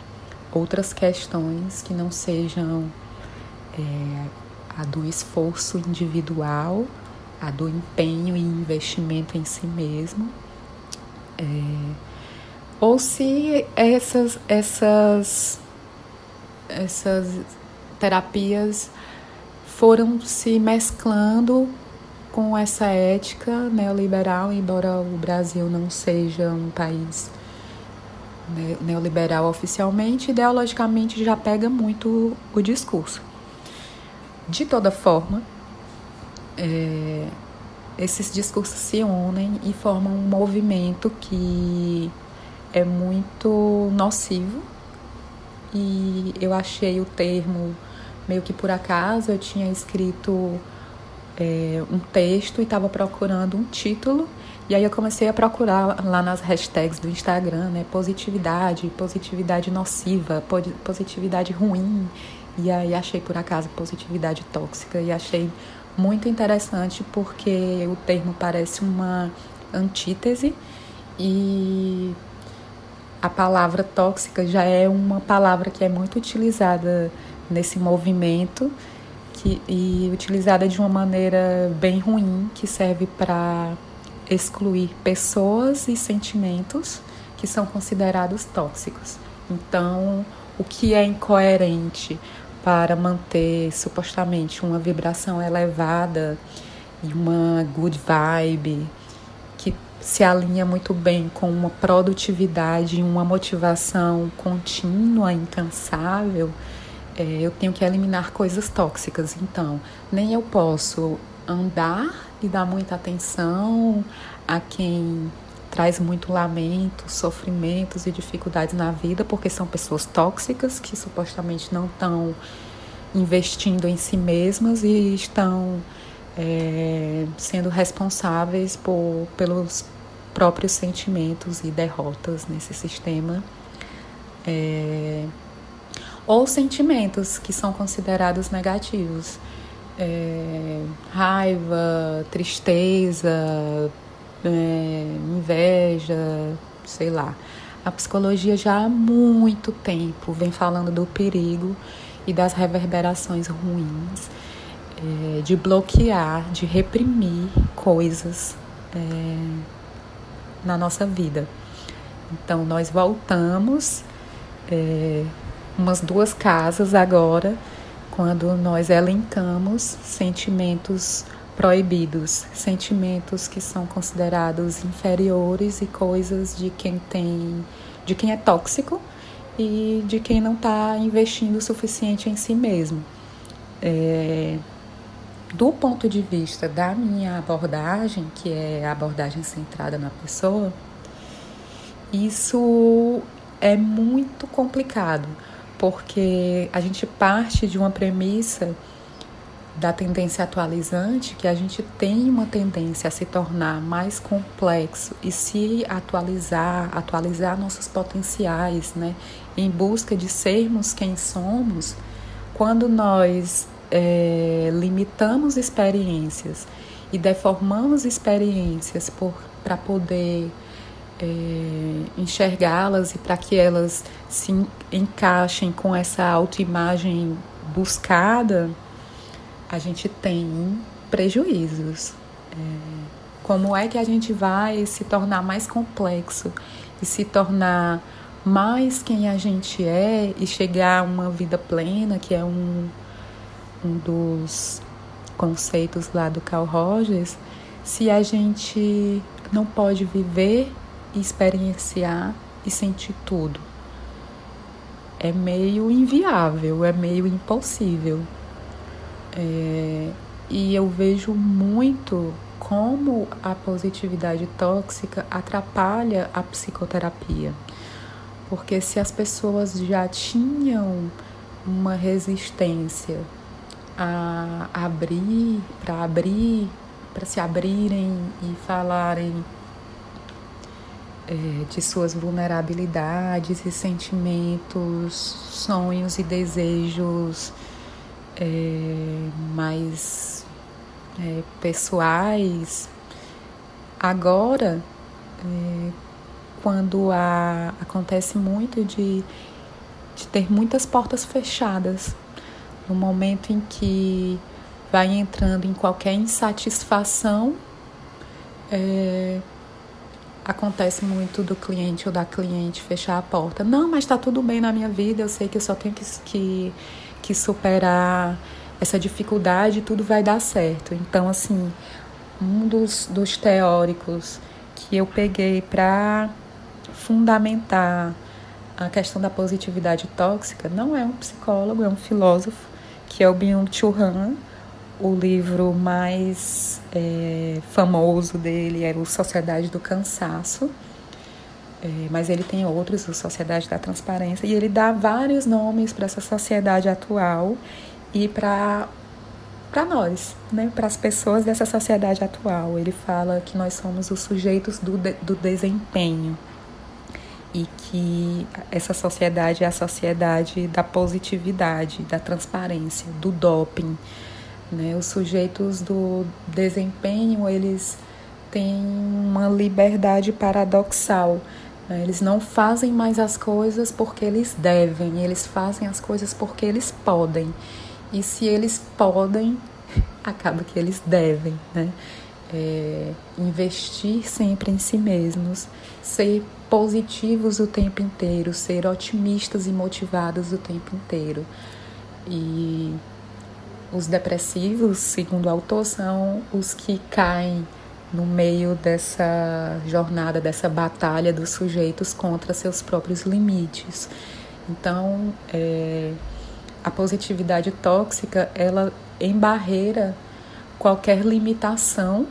outras questões que não sejam é, a do esforço individual a do empenho e investimento em si mesmo. É, ou se essas, essas, essas terapias foram se mesclando com essa ética neoliberal, embora o Brasil não seja um país neoliberal oficialmente, ideologicamente já pega muito o discurso. De toda forma, é, esses discursos se unem e formam um movimento que é muito nocivo. E eu achei o termo meio que por acaso, eu tinha escrito é, um texto e estava procurando um título. E aí eu comecei a procurar lá nas hashtags do Instagram, né? Positividade, positividade nociva, positividade ruim. E aí achei por acaso positividade tóxica e achei muito interessante porque o termo parece uma antítese e a palavra tóxica já é uma palavra que é muito utilizada nesse movimento que, e utilizada de uma maneira bem ruim que serve para excluir pessoas e sentimentos que são considerados tóxicos. Então, o que é incoerente para manter supostamente uma vibração elevada e uma good vibe que se alinha muito bem com uma produtividade e uma motivação contínua, incansável, é, eu tenho que eliminar coisas tóxicas. Então, nem eu posso andar e dar muita atenção a quem traz muito lamento, sofrimentos e dificuldades na vida, porque são pessoas tóxicas que supostamente não estão investindo em si mesmas e estão é, sendo responsáveis por, pelos próprios sentimentos e derrotas nesse sistema. É, ou sentimentos que são considerados negativos. É, raiva, tristeza, é, inveja, sei lá. A psicologia já há muito tempo vem falando do perigo e das reverberações ruins é, de bloquear, de reprimir coisas é, na nossa vida. Então, nós voltamos é, umas duas casas agora, quando nós elencamos sentimentos proibidos, sentimentos que são considerados inferiores e coisas de quem tem, de quem é tóxico e de quem não está investindo o suficiente em si mesmo. É, do ponto de vista da minha abordagem, que é a abordagem centrada na pessoa, isso é muito complicado, porque a gente parte de uma premissa da tendência atualizante, que a gente tem uma tendência a se tornar mais complexo e se atualizar, atualizar nossos potenciais, né, em busca de sermos quem somos, quando nós é, limitamos experiências e deformamos experiências para poder é, enxergá-las e para que elas se encaixem com essa autoimagem buscada, a gente tem prejuízos. É, como é que a gente vai se tornar mais complexo e se tornar mais quem a gente é e chegar a uma vida plena, que é um, um dos conceitos lá do Carl Rogers, se a gente não pode viver experienciar e sentir tudo. É meio inviável, é meio impossível. É, e eu vejo muito como a positividade tóxica atrapalha a psicoterapia. Porque se as pessoas já tinham uma resistência a abrir, para abrir, para se abrirem e falarem é, de suas vulnerabilidades e sentimentos, sonhos e desejos é, mais é, pessoais. Agora, é, quando há, acontece muito de, de ter muitas portas fechadas, no momento em que vai entrando em qualquer insatisfação, é, acontece muito do cliente ou da cliente fechar a porta. Não, mas está tudo bem na minha vida, eu sei que eu só tenho que, que, que superar essa dificuldade e tudo vai dar certo. Então, assim, um dos, dos teóricos que eu peguei para fundamentar a questão da positividade tóxica não é um psicólogo, é um filósofo, que é o Byung-Chul Han, o livro mais é, famoso dele é o Sociedade do Cansaço, é, mas ele tem outros, o Sociedade da Transparência, e ele dá vários nomes para essa sociedade atual e para para nós, né, para as pessoas dessa sociedade atual. Ele fala que nós somos os sujeitos do, de, do desempenho e que essa sociedade é a sociedade da positividade, da transparência, do doping. Né? Os sujeitos do desempenho, eles têm uma liberdade paradoxal. Né? Eles não fazem mais as coisas porque eles devem, eles fazem as coisas porque eles podem. E se eles podem, acaba que eles devem, né? É, investir sempre em si mesmos, ser positivos o tempo inteiro, ser otimistas e motivados o tempo inteiro. E os depressivos, segundo o autor, são os que caem no meio dessa jornada, dessa batalha dos sujeitos contra seus próprios limites. Então, é, a positividade tóxica, ela embarreira qualquer limitação,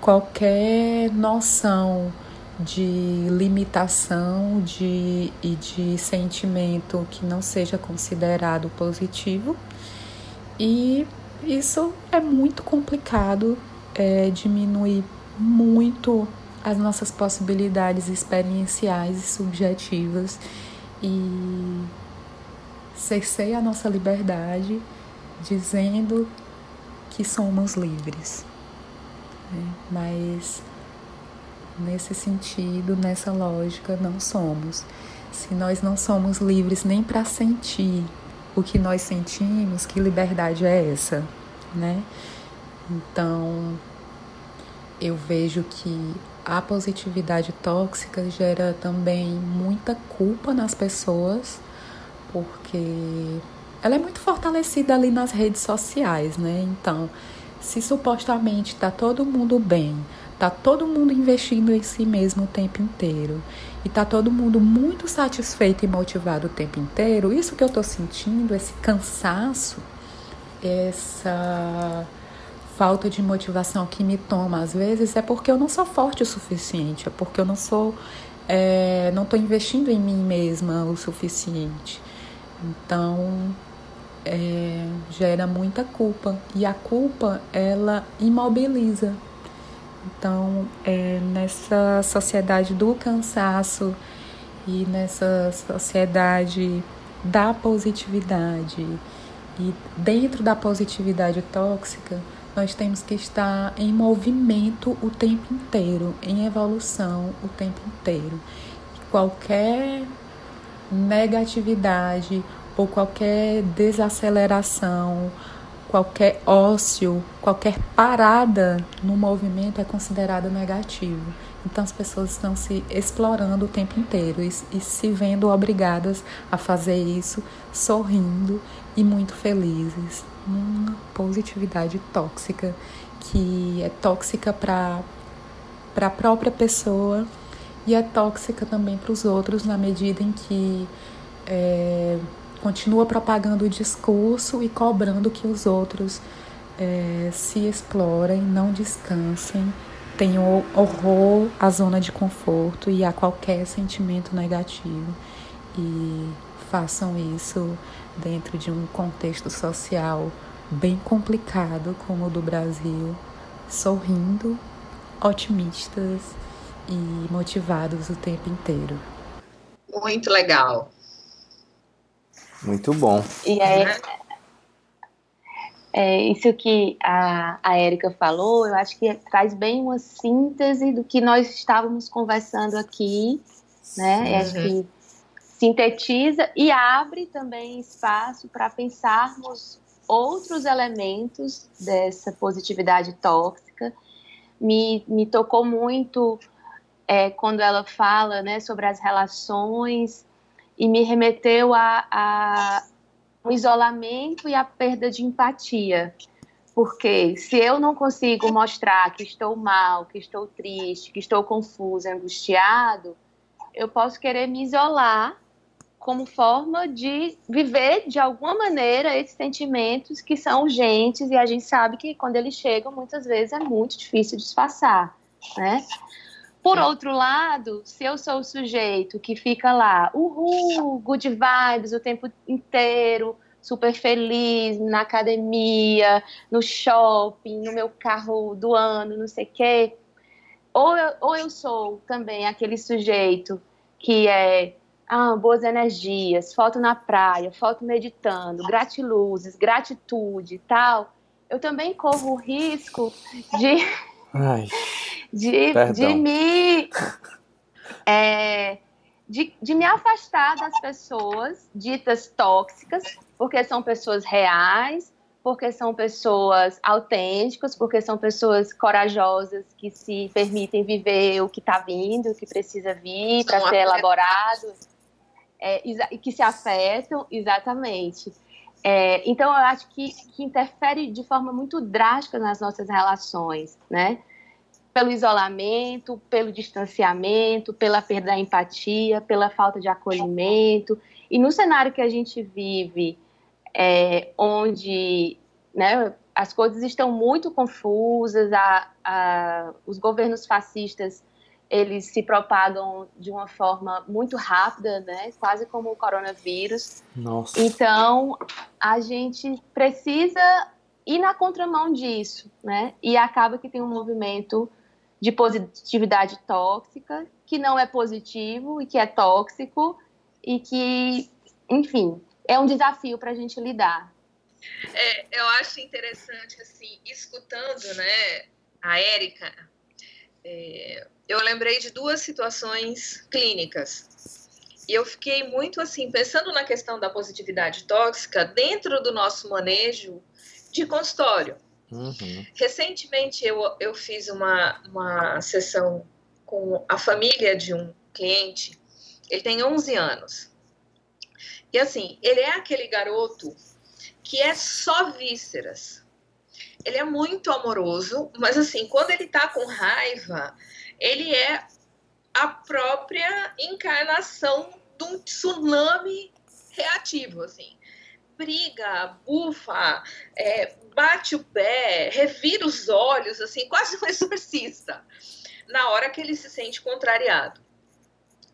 qualquer noção de limitação de, e de sentimento que não seja considerado positivo e isso é muito complicado, é, muito as nossas possibilidades experienciais e subjetivas e cerceia a nossa liberdade dizendo que somos livres. Né? Mas nesse sentido, nessa lógica, não somos. Se nós não somos livres nem para sentir o que nós sentimos, que liberdade é essa? né? Então, eu vejo que a positividade tóxica gera também muita culpa nas pessoas, porque ela é muito fortalecida ali nas redes sociais, né? Então, se supostamente está todo mundo bem, tá todo mundo investindo em si mesmo o tempo inteiro e tá todo mundo muito satisfeito e motivado o tempo inteiro, isso que eu tô sentindo, esse cansaço, essa falta de motivação que me toma às vezes é porque eu não sou forte o suficiente, é porque eu não sou, é, não estou investindo em mim mesma o suficiente. Então é, gera muita culpa e a culpa ela imobiliza. Então é, nessa sociedade do cansaço e nessa sociedade da positividade e dentro da positividade tóxica nós temos que estar em movimento o tempo inteiro, em evolução o tempo inteiro. Qualquer negatividade ou qualquer desaceleração, qualquer ócio, qualquer parada no movimento é considerada negativo. Então as pessoas estão se explorando o tempo inteiro e, e, se vendo obrigadas a fazer isso sorrindo e muito felizes uma positividade tóxica que é tóxica para para a própria pessoa e é tóxica também para os outros na medida em que é, continua propagando o discurso e cobrando que os outros é, se explorem, não descansem, tenham horror à zona de conforto e a qualquer sentimento negativo e façam isso dentro de um contexto social bem complicado como o do Brasil, sorrindo, otimistas e motivados o tempo inteiro. Muito legal. Muito bom. E é, é isso que a, a Érica falou, eu acho que traz bem uma síntese do que nós estávamos conversando aqui, né? Uhum. Acho que sintetiza e abre também espaço para pensarmos outros elementos dessa positividade tóxica. Me, me tocou muito é, quando ela fala né, sobre as relações e me remeteu a, a o isolamento e a perda de empatia. Porque se eu não consigo mostrar que estou mal, que estou triste, que estou confuso, angustiado, eu posso querer me isolar como forma de viver de alguma maneira esses sentimentos que são urgentes e a gente sabe que quando eles chegam muitas vezes é muito difícil disfarçar, né? Por outro lado, se eu sou o sujeito que fica lá, uhul, good vibes o tempo inteiro, super feliz na academia, no shopping, no meu carro do ano, não sei o quê, ou eu, ou eu sou também aquele sujeito que é ah, boas energias, foto na praia, foto meditando, gratiluzes, gratitude e tal, eu também corro o risco de, Ai, de, de me é, de, de me afastar das pessoas ditas tóxicas, porque são pessoas reais, porque são pessoas autênticas, porque são pessoas corajosas que se permitem viver o que está vindo, o que precisa vir para ser elaborado é, e que se afetam, exatamente. É, então, eu acho que, que interfere de forma muito drástica nas nossas relações, né? Pelo isolamento, pelo distanciamento, pela perda da empatia, pela falta de acolhimento. E no cenário que a gente vive, é, onde né, as coisas estão muito confusas, a, a, os governos fascistas eles se propagam de uma forma muito rápida, né? Quase como o coronavírus. Nossa. Então, a gente precisa ir na contramão disso, né? E acaba que tem um movimento de positividade tóxica, que não é positivo e que é tóxico e que, enfim, é um desafio para a gente lidar. É, eu acho interessante, assim, escutando, né, a Érica, é, eu lembrei de duas situações clínicas. E eu fiquei muito assim, pensando na questão da positividade tóxica dentro do nosso manejo de consultório. Uhum. Recentemente eu, eu fiz uma, uma sessão com a família de um cliente, ele tem 11 anos. E assim, ele é aquele garoto que é só vísceras. Ele é muito amoroso, mas assim, quando ele tá com raiva, ele é a própria encarnação de um tsunami reativo, assim. Briga, bufa, é, bate o pé, revira os olhos, assim, quase um exorcista, na hora que ele se sente contrariado.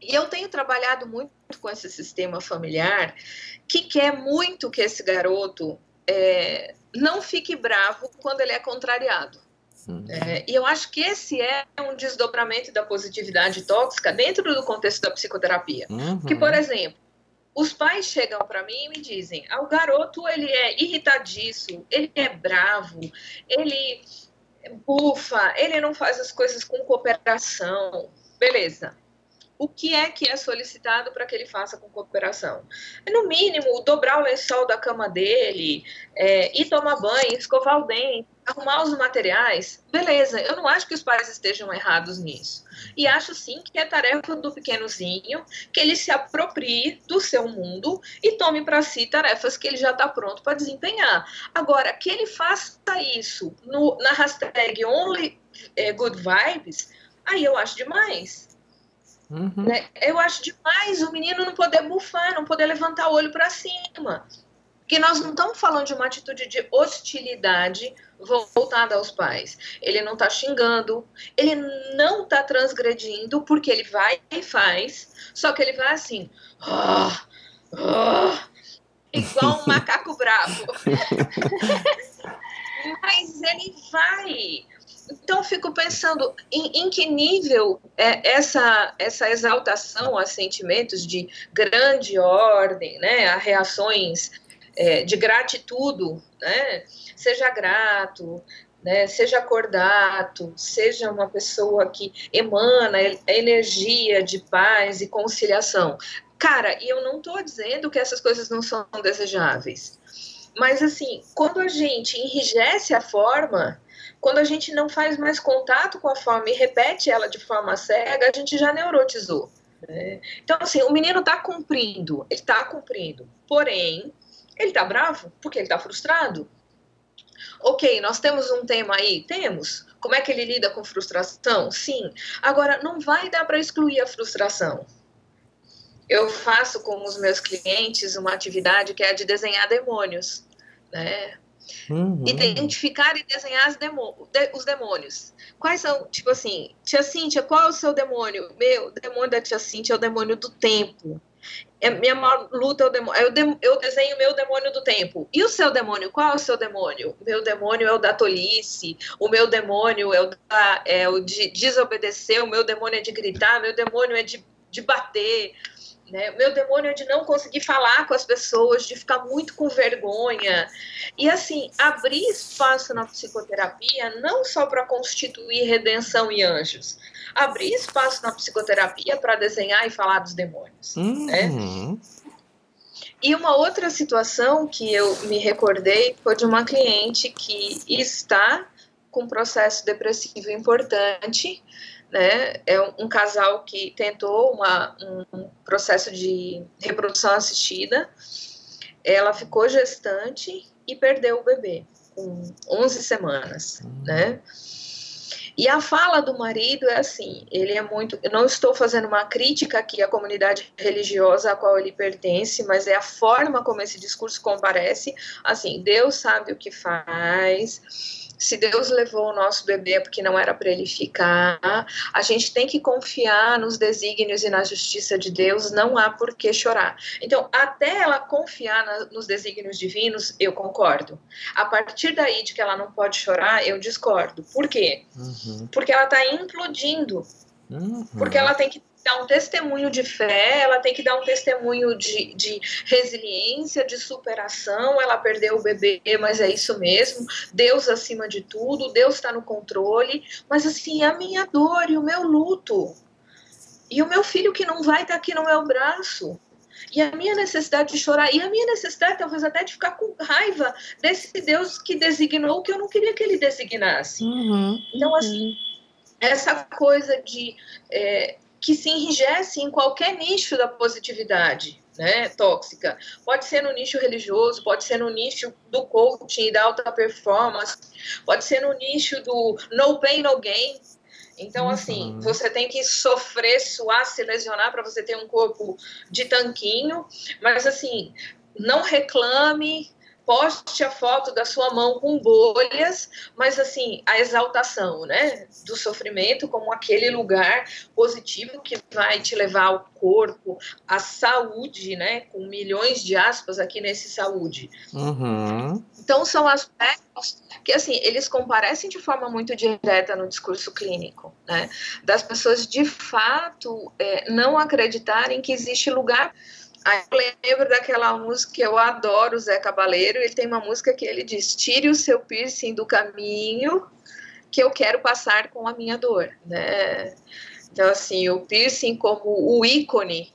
E eu tenho trabalhado muito com esse sistema familiar que quer muito que esse garoto é, não fique bravo quando ele é contrariado. É, e eu acho que esse é um desdobramento da positividade tóxica dentro do contexto da psicoterapia. Uhum. Que, por exemplo, os pais chegam para mim e me dizem: ah, o garoto ele é irritadiço, ele é bravo, ele bufa, ele não faz as coisas com cooperação. Beleza o que é que é solicitado para que ele faça com cooperação? É, no mínimo, dobrar o lençol da cama dele, é, ir tomar banho, escovar o dente, arrumar os materiais. Beleza, eu não acho que os pais estejam errados nisso. E acho sim que é tarefa do pequenozinho que ele se aproprie do seu mundo e tome para si tarefas que ele já está pronto para desempenhar. Agora, que ele faça isso no, na hashtag Only é, Good Vibes, aí eu acho demais. Uhum. Né? Eu acho demais o menino não poder bufar, não poder levantar o olho para cima. Porque nós não estamos falando de uma atitude de hostilidade voltada aos pais. Ele não está xingando, ele não está transgredindo, porque ele vai e faz, só que ele vai assim, oh, oh, igual um macaco bravo. Mas ele vai então, fico pensando em, em que nível é essa, essa exaltação a sentimentos de grande ordem, né, a reações é, de gratitude, né, seja grato, né, seja cordato, seja uma pessoa que emana energia de paz e conciliação. Cara, e eu não estou dizendo que essas coisas não são desejáveis, mas assim, quando a gente enrijece a forma, quando a gente não faz mais contato com a forma e repete ela de forma cega, a gente já neurotizou. Né? Então, assim, o menino está cumprindo, ele está cumprindo, porém, ele está bravo porque ele está frustrado. Ok, nós temos um tema aí? Temos. Como é que ele lida com frustração? Sim. Agora, não vai dar para excluir a frustração. Eu faço com os meus clientes uma atividade que é a de desenhar demônios. Né? Uhum. Identificar e desenhar os demônios. Quais são, tipo assim, tia Cíntia, qual é o seu demônio? Meu, o demônio da tia Cíntia é o demônio do tempo. É, minha maior luta é o demônio. Eu, de, eu desenho meu demônio do tempo. E o seu demônio? Qual é o seu demônio? Meu demônio é o da tolice. O meu demônio é o, da, é o de desobedecer. O meu demônio é de gritar. Meu demônio é de, de bater. Né? O meu demônio é de não conseguir falar com as pessoas, de ficar muito com vergonha. E assim, abrir espaço na psicoterapia não só para constituir redenção e anjos, abrir espaço na psicoterapia para desenhar e falar dos demônios. Né? Uhum. Né? E uma outra situação que eu me recordei foi de uma cliente que está com um processo depressivo importante né? É um, casal que tentou uma, um processo de reprodução assistida. Ela ficou gestante e perdeu o bebê com 11 semanas, né? E a fala do marido é assim: ele é muito. Eu não estou fazendo uma crítica aqui à comunidade religiosa a qual ele pertence, mas é a forma como esse discurso comparece. Assim, Deus sabe o que faz se Deus levou o nosso bebê é porque não era para ele ficar. A gente tem que confiar nos desígnios e na justiça de Deus, não há por que chorar. Então, até ela confiar na, nos desígnios divinos, eu concordo. A partir daí de que ela não pode chorar, eu discordo. Por quê? Uhum. Porque ela está implodindo. Uhum. Porque ela tem que dar um testemunho de fé, ela tem que dar um testemunho de, de resiliência, de superação. Ela perdeu o bebê, mas é isso mesmo. Deus acima de tudo, Deus está no controle. Mas assim, a minha dor e o meu luto. E o meu filho que não vai estar tá aqui no meu braço. e a minha necessidade de chorar, e a minha necessidade talvez até de ficar com raiva desse Deus que designou o que eu não queria que ele designasse. Uhum, então, assim, uhum. essa coisa de é, que se enrijece em qualquer nicho da positividade. Né, tóxica. Pode ser no nicho religioso, pode ser no nicho do coaching e da alta performance, pode ser no nicho do no pain, no gain, então, assim, uhum. você tem que sofrer, suar, se lesionar para você ter um corpo de tanquinho, mas assim, não reclame, poste a foto da sua mão com bolhas, mas assim, a exaltação, né, do sofrimento como aquele lugar positivo que vai te levar ao corpo, à saúde, né, com milhões de aspas aqui nesse saúde. Uhum. Então são aspectos que assim, eles comparecem de forma muito direta no discurso clínico, né, das pessoas de fato é, não acreditarem que existe lugar Aí eu lembro daquela música que eu adoro, Zé Cabaleiro. Ele tem uma música que ele diz: Tire o seu piercing do caminho, que eu quero passar com a minha dor. Né? Então, assim, o piercing como o ícone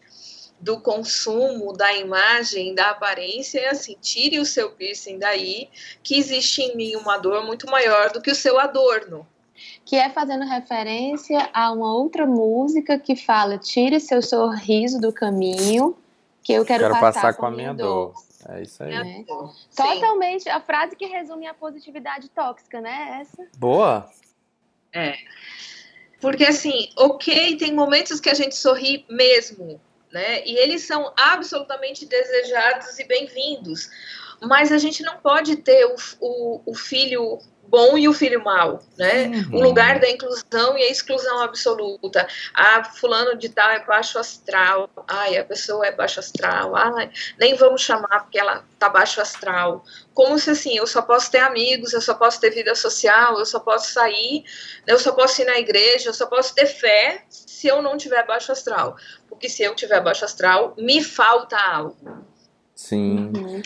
do consumo, da imagem, da aparência, é assim: tire o seu piercing daí, que existe em mim uma dor muito maior do que o seu adorno. Que é fazendo referência a uma outra música que fala: tire seu sorriso do caminho que eu quero, quero passar, passar, com, a minha dor. dor. É isso aí. É. Totalmente a frase que resume a positividade tóxica, né? Essa. Boa. É. Porque assim, ok, tem momentos que a gente sorri mesmo, né? E eles são absolutamente desejados e bem-vindos. Mas a gente não pode ter o, o, o filho bom e o filho mau, né? Uhum. O lugar da inclusão e a exclusão absoluta. Ah, fulano de tal é baixo astral. Ai, a pessoa é baixo astral. Ai, nem vamos chamar porque ela tá baixo astral. Como se assim, eu só posso ter amigos, eu só posso ter vida social, eu só posso sair, eu só posso ir na igreja, eu só posso ter fé se eu não tiver baixo astral. Porque se eu tiver baixo astral, me falta algo. Sim. Uhum.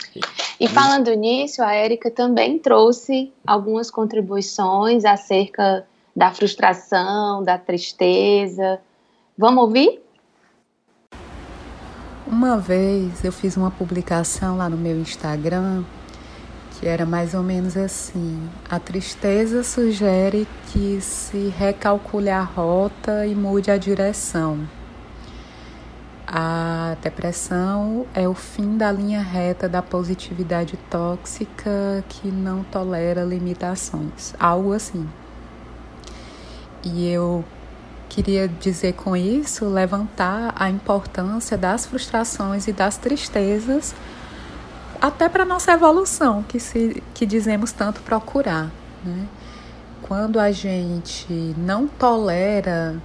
E falando nisso, a Érica também trouxe algumas contribuições acerca da frustração, da tristeza. Vamos ouvir? Uma vez eu fiz uma publicação lá no meu Instagram que era mais ou menos assim: a tristeza sugere que se recalcule a rota e mude a direção. A depressão é o fim da linha reta da positividade tóxica que não tolera limitações, algo assim. E eu queria dizer com isso, levantar a importância das frustrações e das tristezas até para nossa evolução, que, se, que dizemos tanto procurar. Né? Quando a gente não tolera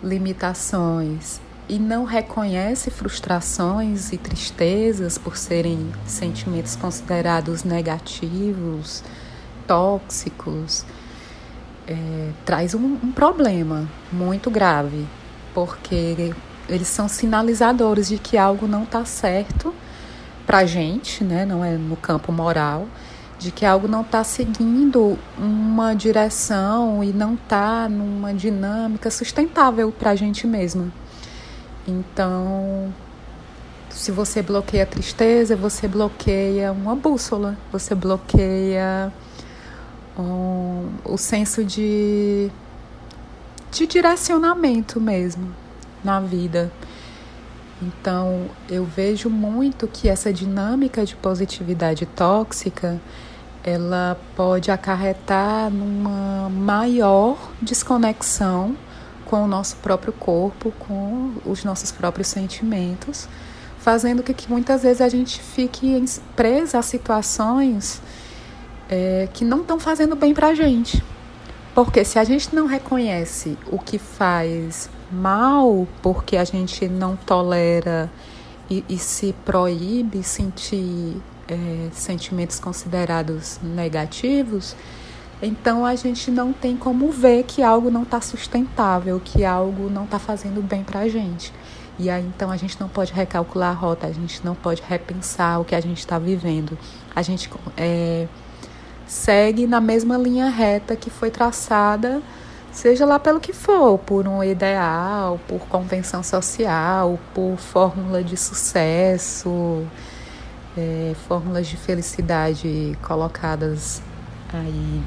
limitações e não reconhece frustrações e tristezas por serem sentimentos considerados negativos, tóxicos, é, traz um, um problema muito grave, porque eles são sinalizadores de que algo não está certo para a gente, né? não é no campo moral, de que algo não está seguindo uma direção e não está numa dinâmica sustentável para a gente mesma. Então, se você bloqueia a tristeza, você bloqueia uma bússola, você bloqueia um, o senso de, de direcionamento mesmo na vida. Então, eu vejo muito que essa dinâmica de positividade tóxica ela pode acarretar numa maior desconexão com o nosso próprio corpo, com os nossos próprios sentimentos, fazendo que, que muitas vezes a gente fique presa a situações é, que não estão fazendo bem para a gente. Porque se a gente não reconhece o que faz mal, porque a gente não tolera e, e se proíbe sentir é, sentimentos considerados negativos, então a gente não tem como ver que algo não está sustentável, que algo não está fazendo bem para a gente. E aí então a gente não pode recalcular a rota, a gente não pode repensar o que a gente está vivendo. A gente é, segue na mesma linha reta que foi traçada seja lá pelo que for, por um ideal, por convenção social, por fórmula de sucesso, é, fórmulas de felicidade colocadas aí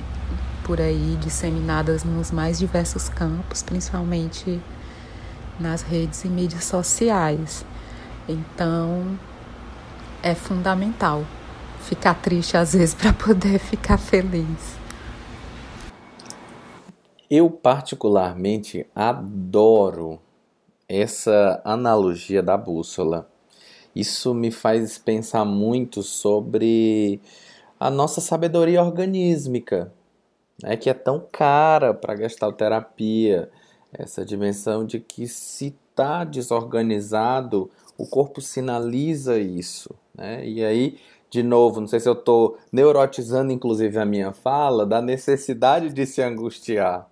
por aí, disseminadas nos mais diversos campos, principalmente nas redes e mídias sociais. Então, é fundamental ficar triste às vezes para poder ficar feliz. Eu particularmente adoro essa analogia da bússola. Isso me faz pensar muito sobre a nossa sabedoria organísmica, né, que é tão cara para a terapia. Essa dimensão de que se está desorganizado, o corpo sinaliza isso. Né? E aí de novo, não sei se eu estou neurotizando inclusive a minha fala, da necessidade de se angustiar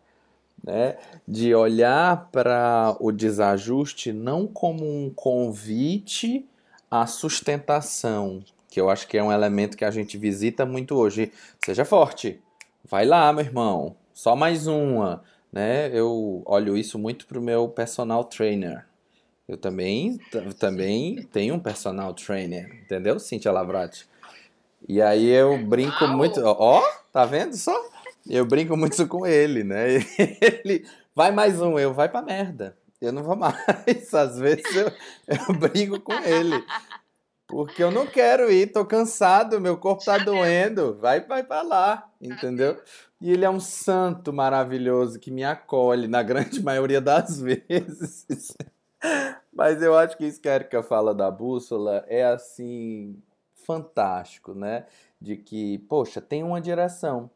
né? de olhar para o desajuste não como um convite à sustentação, que eu acho que é um elemento que a gente visita muito hoje. Seja forte, vai lá, meu irmão, só mais uma. Né? Eu olho isso muito para o meu personal trainer. Eu também, também tenho um personal trainer, entendeu, Cintia Lavrati? E aí eu brinco muito. Ó, tá vendo só? Eu brinco muito com ele, né? Ele vai mais um, eu vai pra merda. Eu não vou mais. Às vezes eu, eu brigo com ele. Porque eu não quero ir, tô cansado, meu corpo tá doendo. Vai, vai pra lá, entendeu? E ele é um santo maravilhoso que me acolhe na grande maioria das vezes. Mas eu acho que isso que a Erika fala da bússola é assim fantástico, né? De que, poxa, tem uma direção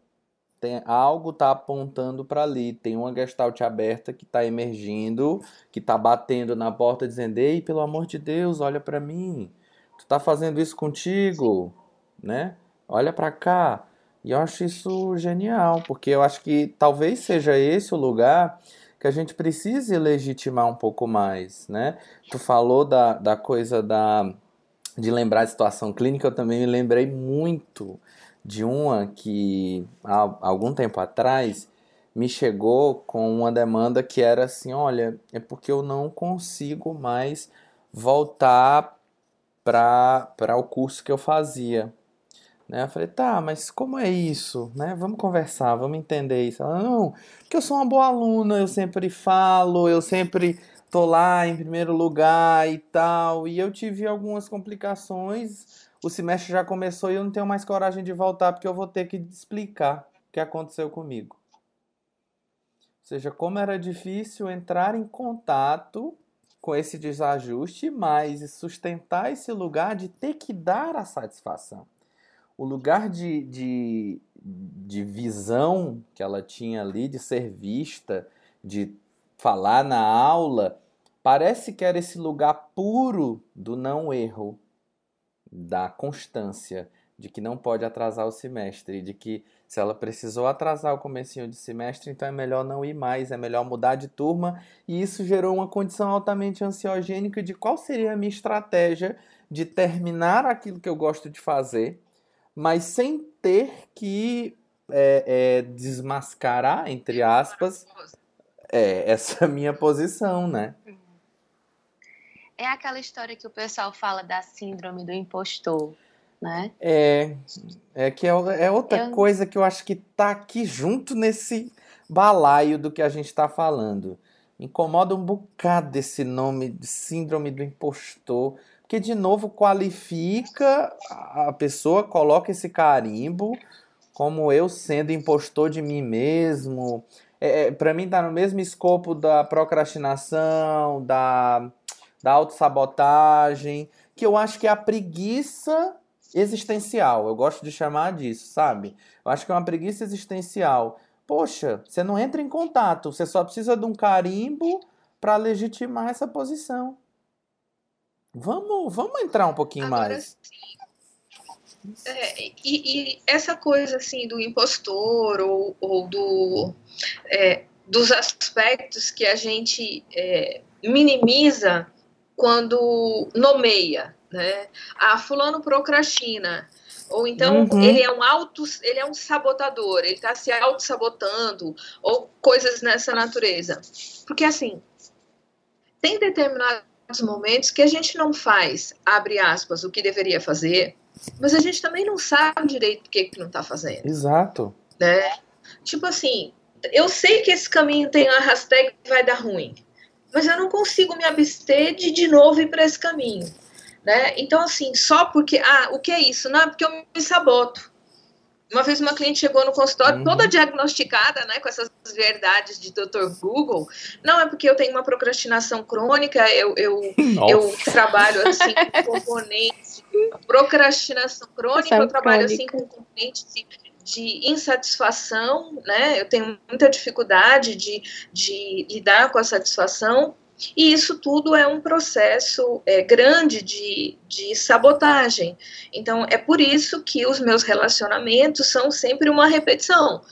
tem algo tá apontando para ali, tem uma gestalt aberta que está emergindo, que está batendo na porta dizendo: "Ei, pelo amor de Deus, olha para mim. Tu tá fazendo isso contigo, né? Olha para cá". E eu acho isso genial, porque eu acho que talvez seja esse o lugar que a gente precise legitimar um pouco mais, né? Tu falou da, da coisa da de lembrar a situação clínica, eu também me lembrei muito de uma que há algum tempo atrás me chegou com uma demanda que era assim: olha, é porque eu não consigo mais voltar para o curso que eu fazia. Né? Eu falei, tá, mas como é isso? Né? Vamos conversar, vamos entender isso. Ela, não, porque eu sou uma boa aluna, eu sempre falo, eu sempre tô lá em primeiro lugar e tal. E eu tive algumas complicações o semestre já começou e eu não tenho mais coragem de voltar porque eu vou ter que explicar o que aconteceu comigo. Ou seja, como era difícil entrar em contato com esse desajuste, mas sustentar esse lugar de ter que dar a satisfação. O lugar de, de, de visão que ela tinha ali, de ser vista, de falar na aula, parece que era esse lugar puro do não erro da constância, de que não pode atrasar o semestre, de que se ela precisou atrasar o comecinho de semestre, então é melhor não ir mais, é melhor mudar de turma, e isso gerou uma condição altamente ansiogênica de qual seria a minha estratégia de terminar aquilo que eu gosto de fazer, mas sem ter que é, é, desmascarar, entre aspas, é, essa minha posição, né? é aquela história que o pessoal fala da síndrome do impostor, né? É, é que é, é outra eu... coisa que eu acho que tá aqui junto nesse balaio do que a gente está falando. Incomoda um bocado esse nome de síndrome do impostor, porque de novo qualifica a pessoa, coloca esse carimbo como eu sendo impostor de mim mesmo. É, é para mim tá no mesmo escopo da procrastinação, da da autossabotagem, que eu acho que é a preguiça existencial. Eu gosto de chamar disso, sabe? Eu acho que é uma preguiça existencial. Poxa, você não entra em contato, você só precisa de um carimbo para legitimar essa posição. Vamos, vamos entrar um pouquinho Agora, mais. É, e, e, essa coisa assim do impostor ou, ou do, é, dos aspectos que a gente é, minimiza quando nomeia, né? Ah, fulano procrastina. Ou então uhum. ele é um auto, ele é um sabotador, ele está se auto-sabotando, ou coisas nessa natureza. Porque assim, tem determinados momentos que a gente não faz, abre aspas, o que deveria fazer, mas a gente também não sabe direito o que, que não está fazendo. Exato. Né? Tipo assim, eu sei que esse caminho tem uma hashtag que vai dar ruim, mas eu não consigo me abster de de novo ir para esse caminho. Né? Então, assim, só porque. Ah, o que é isso? Não, é porque eu me saboto. Uma vez uma cliente chegou no consultório uhum. toda diagnosticada, né, com essas verdades de Dr. Google. Não, é porque eu tenho uma procrastinação crônica, eu, eu, eu trabalho assim com componentes procrastinação crônica, eu trabalho crônica. assim com componentes de, de, insatisfação, né? Eu tenho muita dificuldade de, de lidar com a satisfação. E isso tudo é um processo é, grande de, de sabotagem. Então, é por isso que os meus relacionamentos são sempre uma repetição.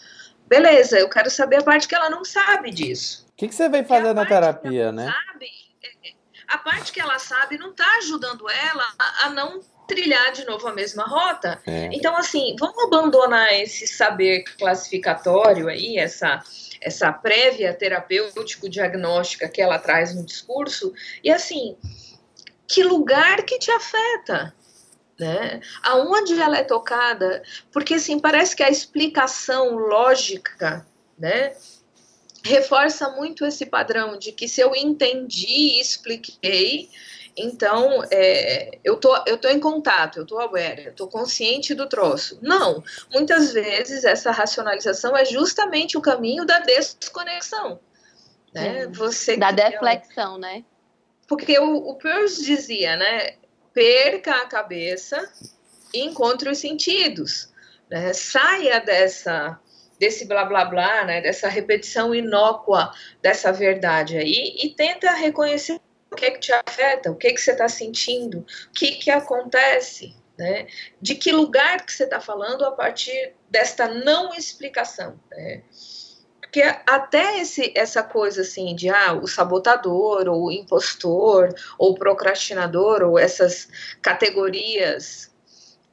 Beleza, eu quero saber a parte que ela não sabe disso. O que, que você vem fazer na terapia, né? Sabe, é, é, a parte que ela sabe não está ajudando ela a, a, não trilhar de novo a mesma rota. É. Então, assim, vamos abandonar esse saber classificatório aí, essa essa prévia terapêutico-diagnóstica que ela traz no discurso, e assim, que lugar que te afeta? Né? Aonde ela é tocada? Porque assim, parece que a explicação lógica, né, reforça muito esse padrão de que se eu entendi e expliquei, então, é, eu, tô, eu tô em contato, eu tô aware, eu tô consciente do troço. Não, muitas vezes essa racionalização é justamente o caminho da desconexão. Né? Você da deflexão, né? Porque o, o Peirce dizia, né? Perca a cabeça e encontre os sentidos. Né? Saia dessa desse blá blá blá, né, dessa repetição inócua dessa verdade aí e tenta reconhecer o que, é que te afeta, o que, é que você está sentindo, o que, que acontece, né? De que lugar que você está falando a partir desta não explicação, né? Porque até esse, essa coisa assim de ah, o sabotador, ou o impostor, ou o procrastinador, ou essas categorias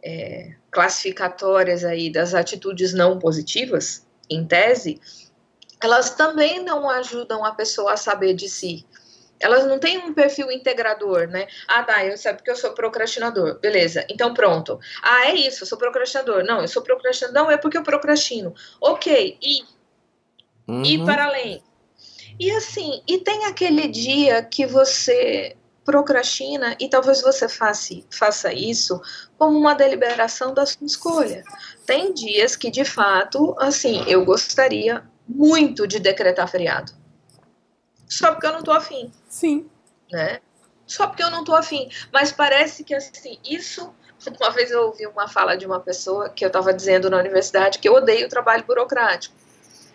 é, classificatórias aí das atitudes não positivas, em tese, elas também não ajudam a pessoa a saber de si. Elas não têm um perfil integrador, né? Ah, tá, eu sei porque eu sou procrastinador. Beleza, então pronto. Ah, é isso, eu sou procrastinador. Não, eu sou procrastinador. Não, é porque eu procrastino. Ok, e uhum. ir para além. E assim, e tem aquele dia que você procrastina e talvez você faça, faça isso como uma deliberação da sua escolha. Tem dias que, de fato, assim, eu gostaria muito de decretar feriado só porque eu não tô afim. Sim. Né? Só porque eu não tô afim. Mas parece que, assim, isso. Uma vez eu ouvi uma fala de uma pessoa que eu estava dizendo na universidade que eu odeio o trabalho burocrático.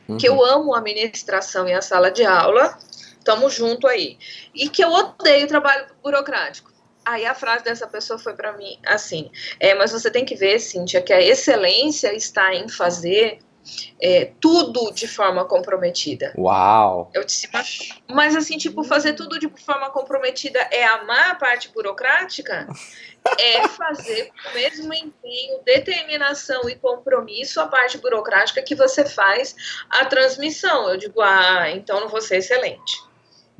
Uhum. Que eu amo a administração e a sala de aula. Tamo junto aí. E que eu odeio o trabalho burocrático. Aí a frase dessa pessoa foi para mim assim: é, mas você tem que ver, Cíntia, que a excelência está em fazer é, tudo de forma comprometida. Uau! Eu disse, mas, mas assim, tipo, fazer tudo de forma comprometida é amar a parte burocrática? é fazer com o mesmo empenho, determinação e compromisso a parte burocrática que você faz a transmissão. Eu digo, ah, então não vou ser excelente.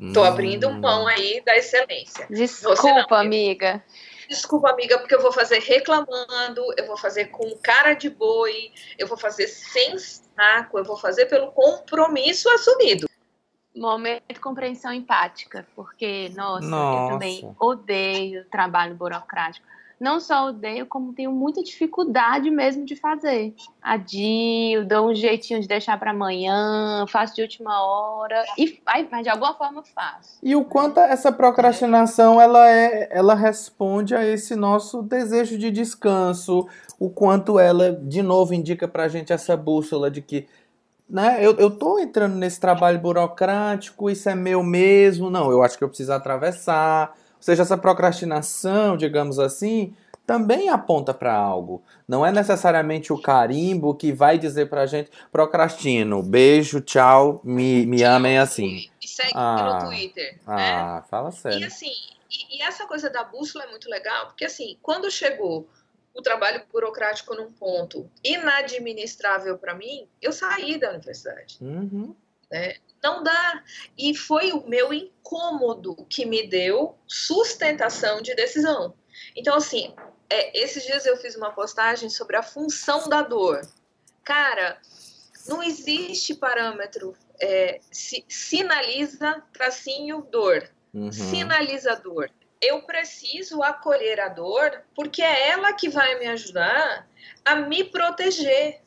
Estou abrindo hum. mão aí da excelência. Desculpa, amiga desculpa, amiga, porque eu vou fazer reclamando, eu vou fazer com cara de boi, eu vou fazer sem saco, eu vou fazer pelo compromisso assumido. Momento de compreensão empática, porque, nossa, nossa. eu também odeio trabalho burocrático não só odeio, como tenho muita dificuldade mesmo de fazer. Adio, dou um jeitinho de deixar para amanhã, faço de última hora, e mas de alguma forma faço. E o quanto essa procrastinação ela é, ela responde a esse nosso desejo de descanso, o quanto ela de novo indica para a gente essa bússola de que né, eu, eu tô entrando nesse trabalho burocrático, isso é meu mesmo, não, eu acho que eu preciso atravessar ou seja, essa procrastinação, digamos assim, também aponta para algo. Não é necessariamente o carimbo que vai dizer para a gente procrastino, beijo, tchau, me, me amem assim. E segue ah, no Twitter. Ah, né? fala sério. E assim, e, e, essa coisa da bússola é muito legal, porque assim, quando chegou o trabalho burocrático num ponto inadministrável para mim, eu saí da universidade. Uhum. Né? Não dá. E foi o meu incômodo que me deu sustentação de decisão. Então, assim, é, esses dias eu fiz uma postagem sobre a função da dor. Cara, não existe parâmetro. É, si, sinaliza, tracinho, dor. Uhum. Sinalizador. Eu preciso acolher a dor porque é ela que vai me ajudar a me proteger.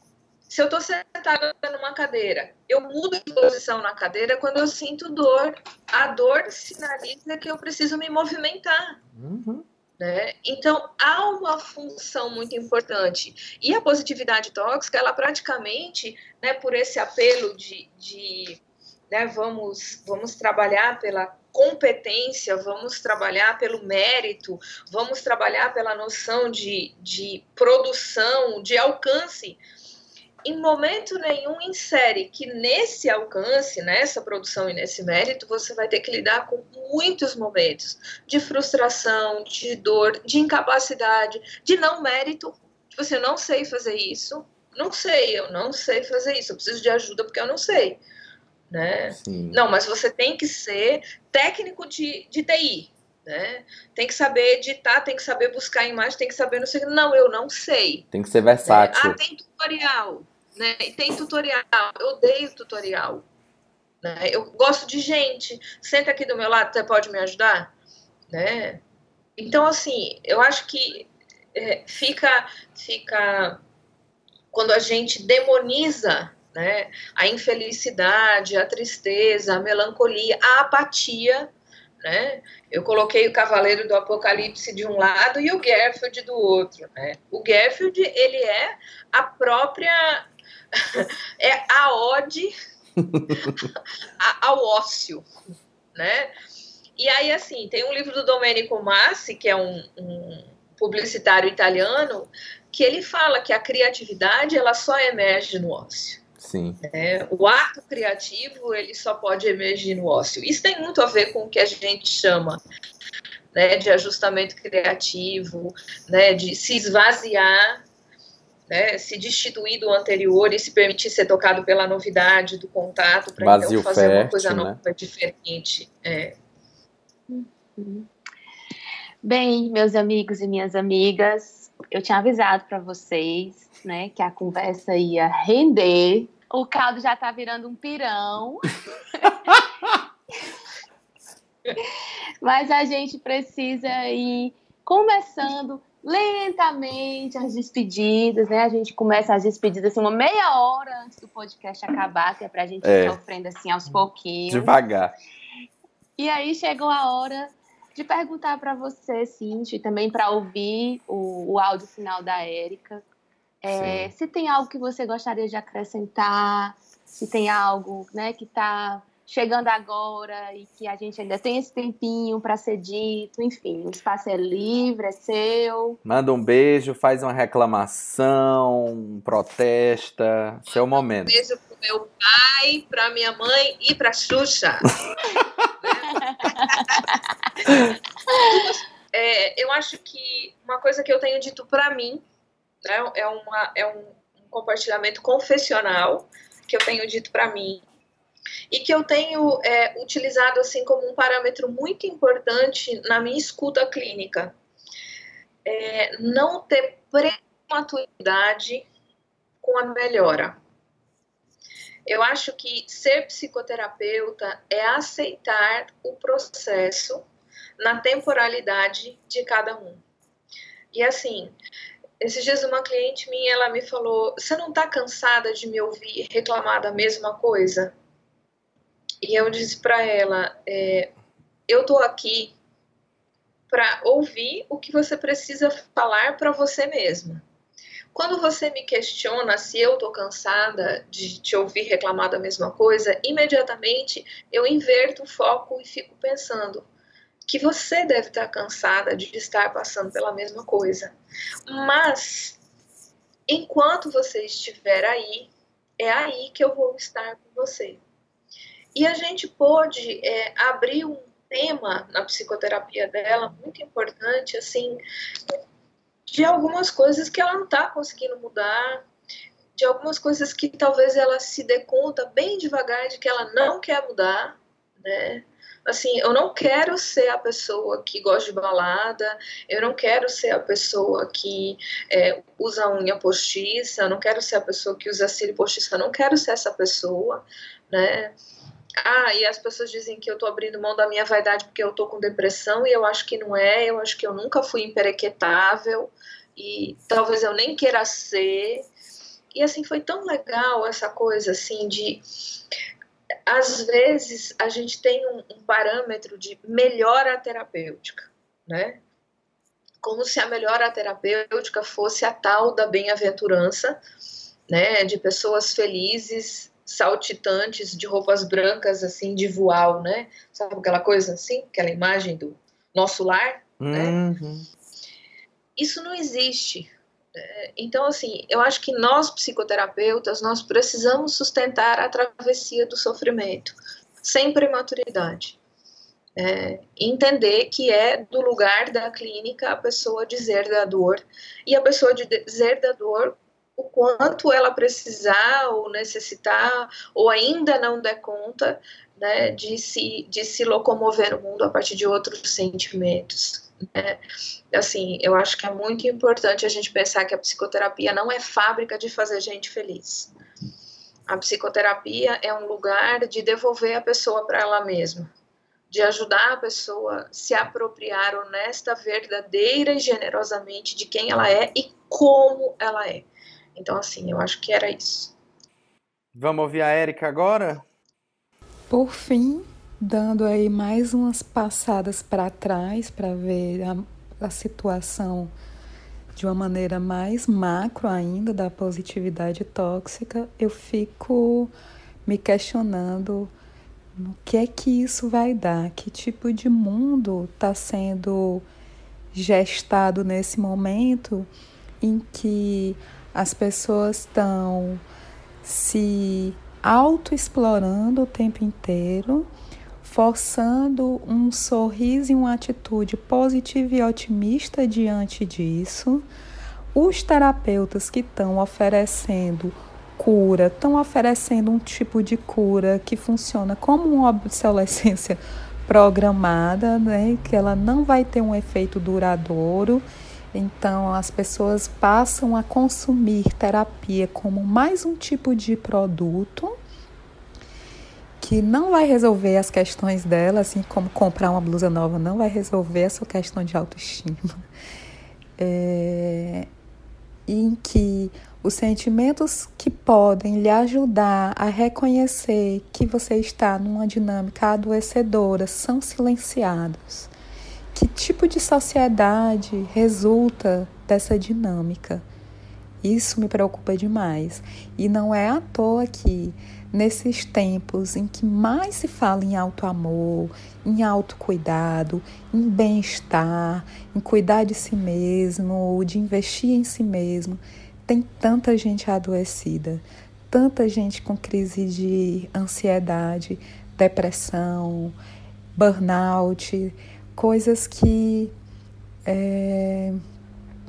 Se eu estou sentada numa cadeira, eu mudo de posição na cadeira quando eu sinto dor. A dor sinaliza que eu preciso me movimentar. Uhum. Né? Então, há uma função muito importante. E a positividade tóxica, ela praticamente, né, por esse apelo de, de né, vamos, vamos trabalhar pela competência, vamos trabalhar pelo mérito, vamos trabalhar pela noção de, de produção, de alcance em momento nenhum insere que nesse alcance, nessa produção e nesse mérito, você vai ter que lidar com muitos momentos de frustração, de dor, de incapacidade, de não mérito. Tipo assim, eu não sei fazer isso, não sei, eu não sei fazer isso, eu preciso de ajuda porque eu não sei. Né? Sim. Não, mas você tem que ser técnico de, de TI, né? Tem que saber editar, tem que saber buscar imagem, tem que saber não sei. Não, eu não sei. Tem que ser versátil. Ah, tem tutorial né? E tem tutorial, eu odeio tutorial. Né? Eu gosto de gente. Senta aqui do meu lado, você pode me ajudar? Né? Então, assim, eu acho que é, fica, fica quando a gente demoniza né, a infelicidade, a tristeza, a melancolia, a apatia. Né? Eu coloquei o Cavaleiro do Apocalipse de um lado e o Garfield do outro. Né? O Garfield ele é a própria é a ode ao ócio, né? E aí, assim, tem um livro do Domenico Massi, que é um, um publicitário italiano, que ele fala que a criatividade ela só emerge no ócio. Sim. É, o ato criativo ele só pode emergir no ócio. Isso tem muito a ver com o que a gente chama né, de ajustamento criativo, né, de se esvaziar né, se destituir do anterior e se permitir ser tocado pela novidade do contato para então fazer fértil, uma coisa né? nova, diferente. É. Bem, meus amigos e minhas amigas, eu tinha avisado para vocês, né, que a conversa ia render. O caldo já está virando um pirão. Mas a gente precisa ir começando lentamente as despedidas, né? A gente começa as despedidas assim, uma meia hora antes do podcast acabar, que é pra gente é. ir sofrendo assim aos pouquinhos. Devagar. E aí chegou a hora de perguntar para você, Cintia, e também para ouvir o, o áudio final da Érica. É, se tem algo que você gostaria de acrescentar, se tem algo né, que está chegando agora e que a gente ainda tem esse tempinho para ser dito, enfim, o espaço é livre, é seu. Manda um beijo, faz uma reclamação, protesta, seu momento. Um beijo pro meu pai, pra minha mãe e pra Xuxa. é, eu acho que uma coisa que eu tenho dito para mim né, é, uma, é um, um compartilhamento confessional que eu tenho dito para mim e que eu tenho é, utilizado assim como um parâmetro muito importante na minha escuta clínica. É, não ter prematuridade com a melhora. Eu acho que ser psicoterapeuta é aceitar o processo na temporalidade de cada um. E assim, esses dias uma cliente minha, ela me falou: "Você não está cansada de me ouvir reclamar da mesma coisa?" E eu disse para ela: é, eu tô aqui para ouvir o que você precisa falar para você mesma. Quando você me questiona se eu tô cansada de te ouvir reclamar da mesma coisa, imediatamente eu inverto o foco e fico pensando que você deve estar cansada de estar passando pela mesma coisa. Mas enquanto você estiver aí, é aí que eu vou estar com você. E a gente pôde é, abrir um tema na psicoterapia dela muito importante, assim, de algumas coisas que ela não está conseguindo mudar, de algumas coisas que talvez ela se dê conta bem devagar de que ela não quer mudar, né? Assim, eu não quero ser a pessoa que gosta de balada, eu não quero ser a pessoa que é, usa unha postiça, eu não quero ser a pessoa que usa cílio postiça, eu não quero ser essa pessoa, né? Ah, e as pessoas dizem que eu tô abrindo mão da minha vaidade porque eu tô com depressão e eu acho que não é, eu acho que eu nunca fui imperequetável e talvez eu nem queira ser. E assim foi tão legal essa coisa assim de às vezes a gente tem um, um parâmetro de melhora terapêutica, né? Como se a melhora terapêutica fosse a tal da bem-aventurança, né? De pessoas felizes saltitantes de roupas brancas, assim, de voal, né? Sabe aquela coisa assim? Aquela imagem do nosso lar, né? uhum. né? Isso não existe. Né? Então, assim, eu acho que nós, psicoterapeutas, nós precisamos sustentar a travessia do sofrimento, sem prematuridade. É, entender que é do lugar da clínica a pessoa dizer da dor e a pessoa dizer da dor o quanto ela precisar ou necessitar ou ainda não der conta né, de, se, de se locomover no mundo a partir de outros sentimentos. Né? Assim, eu acho que é muito importante a gente pensar que a psicoterapia não é fábrica de fazer gente feliz. A psicoterapia é um lugar de devolver a pessoa para ela mesma, de ajudar a pessoa a se apropriar honesta, verdadeira e generosamente de quem ela é e como ela é. Então, assim, eu acho que era isso. Vamos ouvir a Érica agora? Por fim, dando aí mais umas passadas para trás para ver a, a situação de uma maneira mais macro ainda da positividade tóxica, eu fico me questionando no que é que isso vai dar, que tipo de mundo está sendo gestado nesse momento em que as pessoas estão se autoexplorando o tempo inteiro, forçando um sorriso e uma atitude positiva e otimista diante disso. Os terapeutas que estão oferecendo cura, estão oferecendo um tipo de cura que funciona como uma obsolescência programada, né, que ela não vai ter um efeito duradouro então, as pessoas passam a consumir terapia como mais um tipo de produto que não vai resolver as questões dela, assim como comprar uma blusa nova não vai resolver a sua questão de autoestima. É, em que os sentimentos que podem lhe ajudar a reconhecer que você está numa dinâmica adoecedora são silenciados que tipo de sociedade resulta dessa dinâmica? Isso me preocupa demais. E não é à toa que, nesses tempos em que mais se fala em auto-amor, em autocuidado, em bem-estar, em cuidar de si mesmo, de investir em si mesmo, tem tanta gente adoecida, tanta gente com crise de ansiedade, depressão, burnout coisas que é,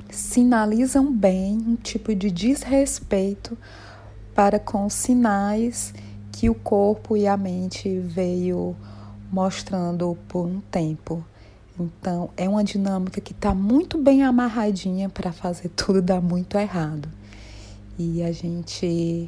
sinalizam bem um tipo de desrespeito para com sinais que o corpo e a mente veio mostrando por um tempo. Então, é uma dinâmica que está muito bem amarradinha para fazer tudo dar muito errado. E a gente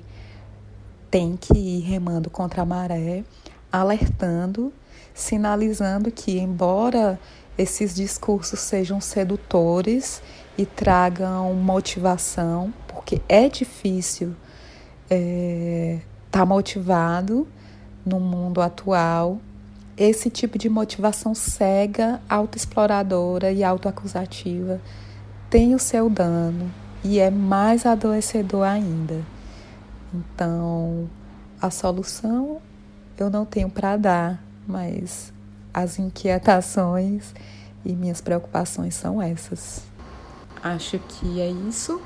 tem que ir remando contra a maré, alertando sinalizando que, embora esses discursos sejam sedutores e tragam motivação, porque é difícil estar é, tá motivado no mundo atual, esse tipo de motivação cega, autoexploradora e autoacusativa tem o seu dano e é mais adoecedor ainda. Então, a solução eu não tenho para dar, mas as inquietações e minhas preocupações são essas. Acho que é isso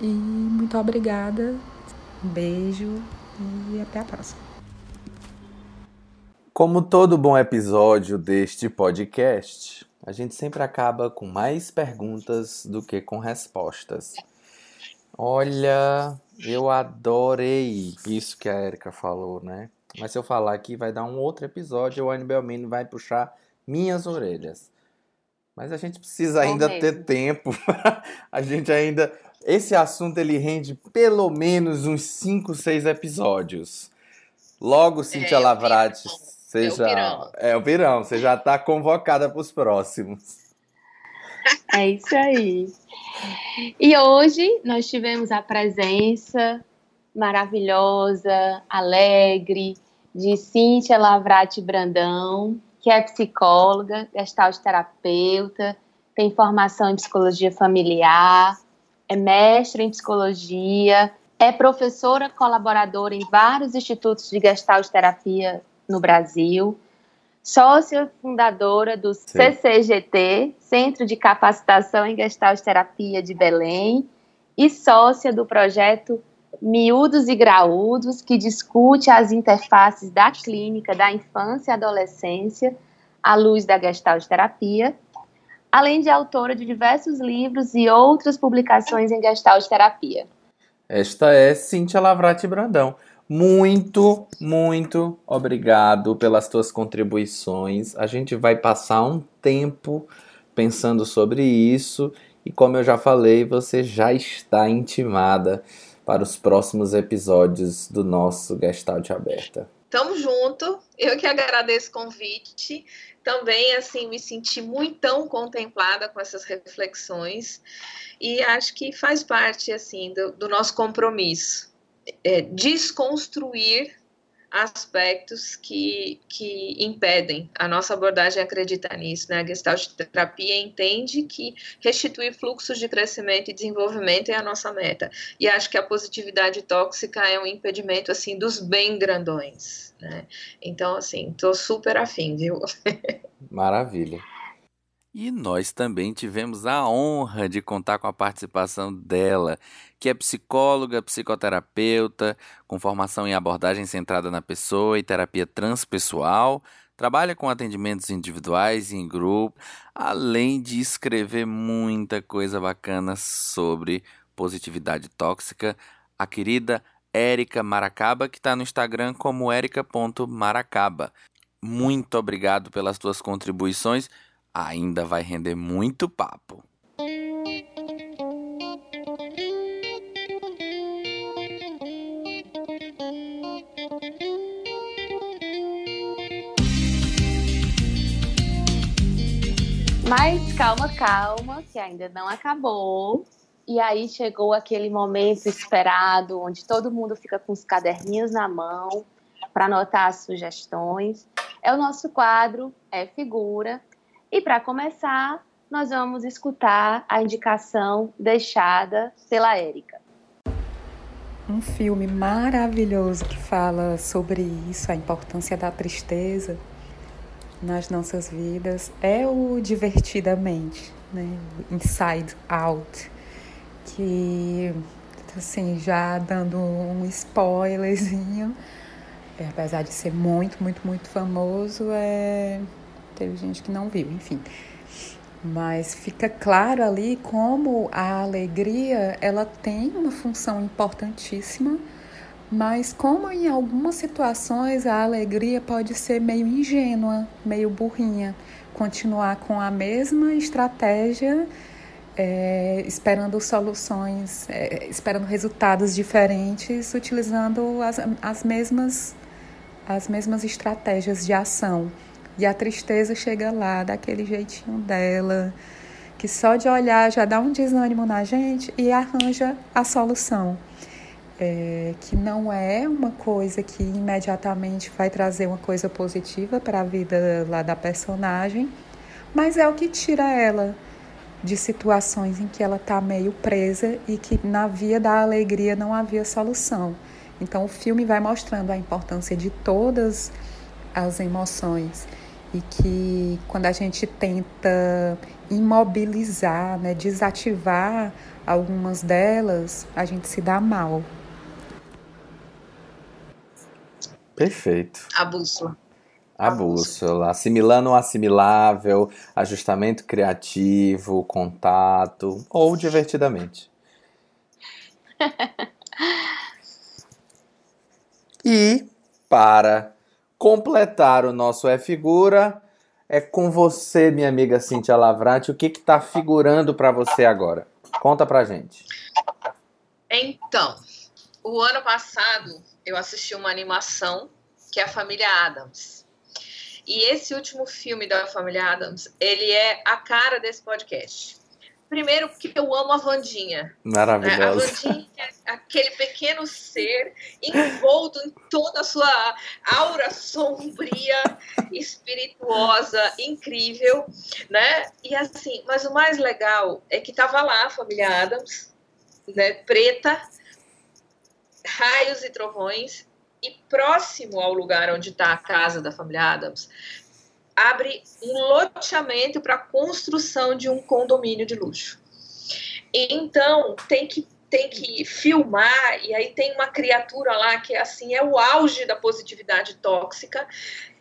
e muito obrigada. Um beijo e até a próxima. Como todo bom episódio deste podcast, A gente sempre acaba com mais perguntas do que com respostas. Olha, eu adorei isso que a Erika falou, né? Mas se eu falar aqui, vai dar um outro episódio e o Anne Belmino vai puxar minhas orelhas. Mas a gente precisa ainda ter tempo. a gente ainda. Esse assunto ele rende pelo menos uns 5, 6 episódios. Logo, Cintia é, Lavrati, seja. É o pirão. Você já está convocada para os próximos. É isso aí. E hoje nós tivemos a presença maravilhosa, alegre, de Cíntia Lavrati Brandão, que é psicóloga, gestalt terapeuta, tem formação em psicologia familiar, é mestre em psicologia, é professora colaboradora em vários institutos de gestalt terapia no Brasil, sócia fundadora do Sim. CCGT, Centro de Capacitação em Gestalt Terapia de Belém, e sócia do projeto Miúdos e Graúdos, que discute as interfaces da clínica da infância e adolescência à luz da Gestalt terapia, além de autora de diversos livros e outras publicações em Gestalt terapia. Esta é Cíntia Lavrati Brandão. Muito, muito obrigado pelas tuas contribuições. A gente vai passar um tempo pensando sobre isso e como eu já falei, você já está intimada para os próximos episódios do nosso Gestalt Aberta. Tamo junto. Eu que agradeço o convite. Também assim me senti muito contemplada com essas reflexões e acho que faz parte assim do, do nosso compromisso é, desconstruir aspectos que, que impedem a nossa abordagem acreditar nisso. Né? A Gestalt terapia entende que restituir fluxos de crescimento e desenvolvimento é a nossa meta. E acho que a positividade tóxica é um impedimento assim dos bem grandões. Né? Então, assim, tô super afim, viu? Maravilha. E nós também tivemos a honra de contar com a participação dela, que é psicóloga, psicoterapeuta, com formação em abordagem centrada na pessoa e terapia transpessoal, trabalha com atendimentos individuais e em grupo, além de escrever muita coisa bacana sobre positividade tóxica. A querida Érica Maracaba, que está no Instagram como erica.maracaba. Muito obrigado pelas tuas contribuições ainda vai render muito papo. Mas calma, calma, que ainda não acabou. E aí chegou aquele momento esperado, onde todo mundo fica com os caderninhos na mão para anotar as sugestões. É o nosso quadro, é figura, e para começar, nós vamos escutar a indicação deixada pela Érica. Um filme maravilhoso que fala sobre isso, a importância da tristeza nas nossas vidas, é o Divertidamente, né? Inside Out, que, assim, já dando um spoilerzinho, é, apesar de ser muito, muito, muito famoso, é teve gente que não viu, enfim. Mas fica claro ali como a alegria ela tem uma função importantíssima, mas como em algumas situações a alegria pode ser meio ingênua, meio burrinha, continuar com a mesma estratégia, é, esperando soluções, é, esperando resultados diferentes, utilizando as, as mesmas as mesmas estratégias de ação. E a tristeza chega lá, daquele jeitinho dela, que só de olhar já dá um desânimo na gente e arranja a solução. É, que não é uma coisa que imediatamente vai trazer uma coisa positiva para a vida lá da personagem, mas é o que tira ela de situações em que ela está meio presa e que na via da alegria não havia solução. Então o filme vai mostrando a importância de todas as emoções e que quando a gente tenta imobilizar, né, desativar algumas delas, a gente se dá mal. Perfeito. A bússola. A bússola, assimilando o assimilável, ajustamento criativo, contato ou divertidamente. e para completar o nosso é figura, é com você, minha amiga Cintia Lavrati, o que está figurando para você agora? Conta pra gente. Então, o ano passado eu assisti uma animação que é a Família Adams. E esse último filme da família Adams, ele é a cara desse podcast. Primeiro, porque eu amo a Vandinha. Maravilhosa. Né? A Vandinha é aquele pequeno ser envolto em toda a sua aura sombria, espirituosa, incrível, né? E assim, mas o mais legal é que tava lá a família Adams, né, preta, raios e trovões, e próximo ao lugar onde está a casa da família Adams, abre um loteamento para construção de um condomínio de luxo. Então, tem que tem que filmar e aí tem uma criatura lá que é assim é o auge da positividade tóxica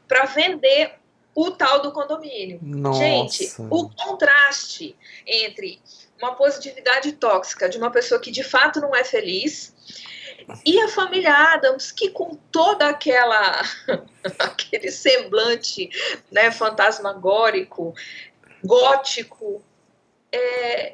para vender o tal do condomínio. Nossa. Gente, o contraste entre uma positividade tóxica de uma pessoa que de fato não é feliz e a família Adams, que com toda aquela aquele semblante né, fantasmagórico, gótico, é,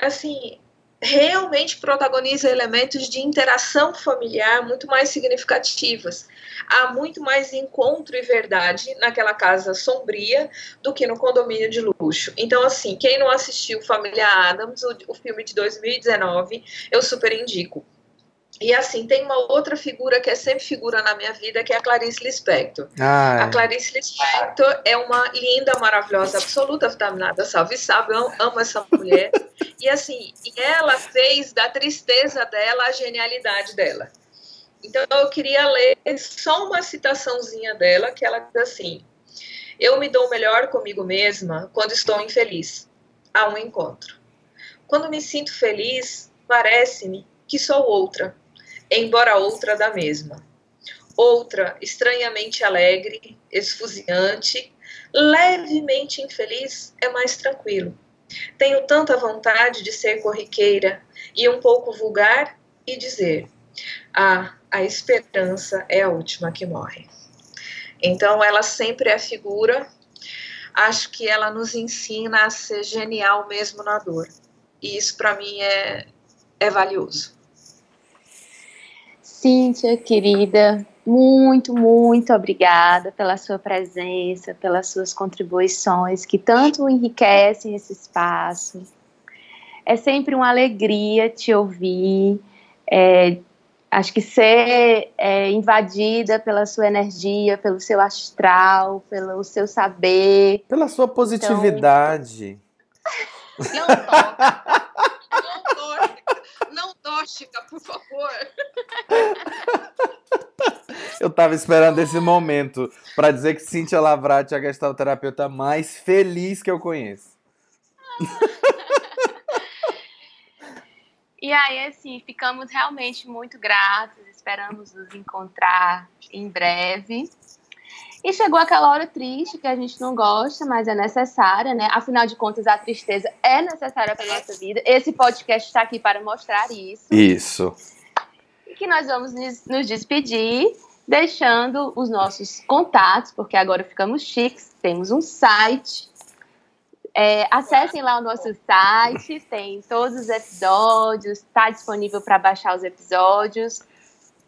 assim, realmente protagoniza elementos de interação familiar muito mais significativas. Há muito mais encontro e verdade naquela casa sombria do que no condomínio de luxo. Então, assim, quem não assistiu Família Adams, o, o filme de 2019, eu super indico. E assim, tem uma outra figura que é sempre figura na minha vida, que é a Clarice Lispector. Ah, a Clarice Lispector é uma linda, maravilhosa, absoluta vitaminada, salve, salve, eu amo essa mulher. e assim, e ela fez da tristeza dela a genialidade dela. Então eu queria ler só uma citaçãozinha dela, que ela diz assim: Eu me dou melhor comigo mesma quando estou infeliz. Há um encontro. Quando me sinto feliz, parece-me que sou outra embora outra da mesma. Outra estranhamente alegre, esfuziante, levemente infeliz, é mais tranquilo. Tenho tanta vontade de ser corriqueira e um pouco vulgar e dizer: Ah, a esperança é a última que morre. Então, ela sempre é figura. Acho que ela nos ensina a ser genial mesmo na dor. E isso, para mim, é, é valioso. Cíntia, querida, muito, muito obrigada pela sua presença, pelas suas contribuições que tanto enriquecem esse espaço. É sempre uma alegria te ouvir. É, acho que ser é, invadida pela sua energia, pelo seu astral, pelo seu saber. Pela sua positividade. Então... Não tóxica, por favor. Eu tava esperando esse momento para dizer que Cíntia Lavrati é a gestalterapeuta mais feliz que eu conheço. E aí, assim, ficamos realmente muito gratos, esperamos nos encontrar em breve. E chegou aquela hora triste que a gente não gosta, mas é necessária, né? Afinal de contas, a tristeza é necessária para nossa vida. Esse podcast está aqui para mostrar isso. Isso. E que nós vamos nos despedir, deixando os nossos contatos, porque agora ficamos chiques, temos um site. É, acessem lá o nosso site, tem todos os episódios, está disponível para baixar os episódios.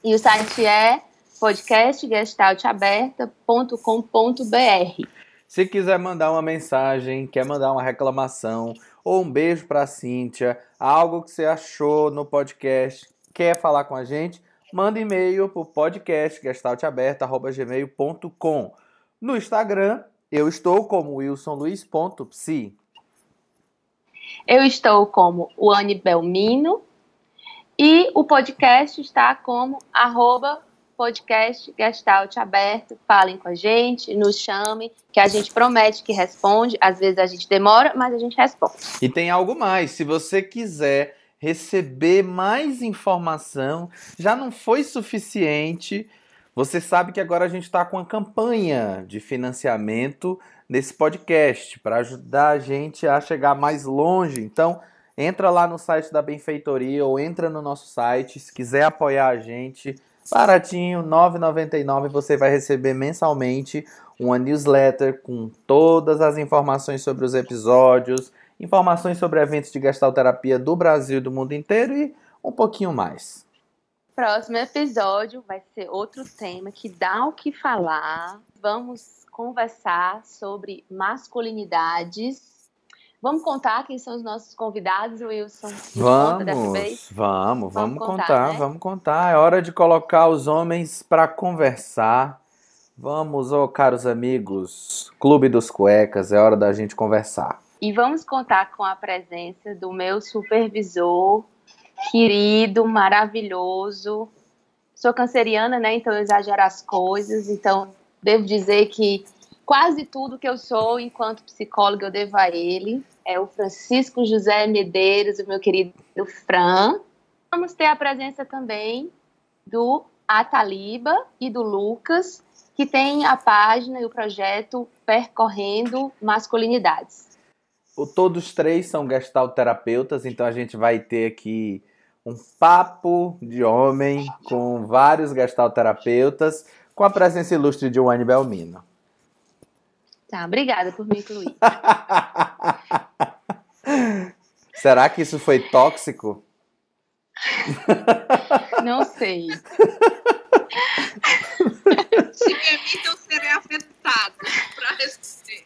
E o site é podcastgestaltaberta.com.br. Se quiser mandar uma mensagem, quer mandar uma reclamação ou um beijo para Cíntia, algo que você achou no podcast, quer falar com a gente, manda e-mail para o podcastgestaltaberta.gmail.com. No Instagram, eu estou como wilsonluiz.psi. Eu estou como Wani Belmino e o podcast está como arroba podcast Gestalt aberto. Falem com a gente, nos chamem, que a gente promete que responde. Às vezes a gente demora, mas a gente responde. E tem algo mais. Se você quiser receber mais informação, já não foi suficiente Você sabe que agora a gente está com uma campanha de financiamento nesse podcast para ajudar a gente a chegar mais longe. Então, entra lá no site da Benfeitoria ou entra no nosso site, se quiser apoiar a gente, baratinho, R$ 9,99 você vai receber mensalmente uma newsletter com todas as informações sobre os episódios, informações sobre eventos de gestalterapia do Brasil e do mundo inteiro e um pouquinho mais. Próximo episódio vai ser outro tema que dá o que falar. Vamos conversar sobre masculinidades. Vamos contar quem são os nossos convidados, Wilson? Vamos, vamos, vamos, vamos contar, contar né? vamos contar. É hora de colocar os homens para conversar. Vamos, oh, caros amigos, Clube dos Cuecas, é hora da gente conversar. E vamos contar com a presença do meu supervisor, querido, maravilhoso. Sou canceriana, né? Então eu exagero as coisas. Então devo dizer que quase tudo que eu sou enquanto psicóloga eu devo a ele. É o Francisco José Medeiros, o meu querido Fran. Vamos ter a presença também do Ataliba e do Lucas, que tem a página e o projeto Percorrendo Masculinidades. Todos três são gestalterapeutas, então a gente vai ter aqui um papo de homem com vários gestalterapeutas, com a presença ilustre de Wayne Belmino. Tá, obrigada por me incluir. Será que isso foi tóxico? Não sei. Se permitam serem afetados para responder.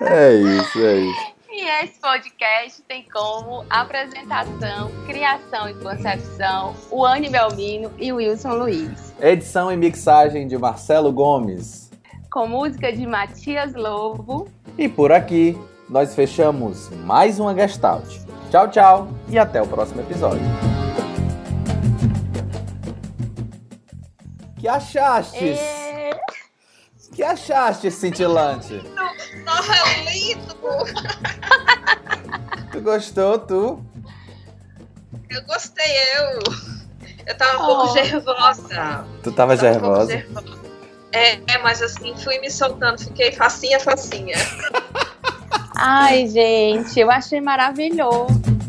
É isso, é isso. E esse podcast tem como apresentação, criação e concepção o Anne Belmino e o Wilson Luiz. Edição e mixagem de Marcelo Gomes. Com música de Matias Lobo. E por aqui, nós fechamos mais uma Gestalt. Tchau, tchau e até o próximo episódio. Que achastes? É... Que achastes, cintilante? Nossa, é lindo! Tu gostou, tu? Eu gostei, eu. Eu tava um oh. pouco nervosa. Tu tava, tava nervosa? Um é, é, mas assim, fui me soltando, fiquei facinha, facinha. Ai, gente, eu achei maravilhoso.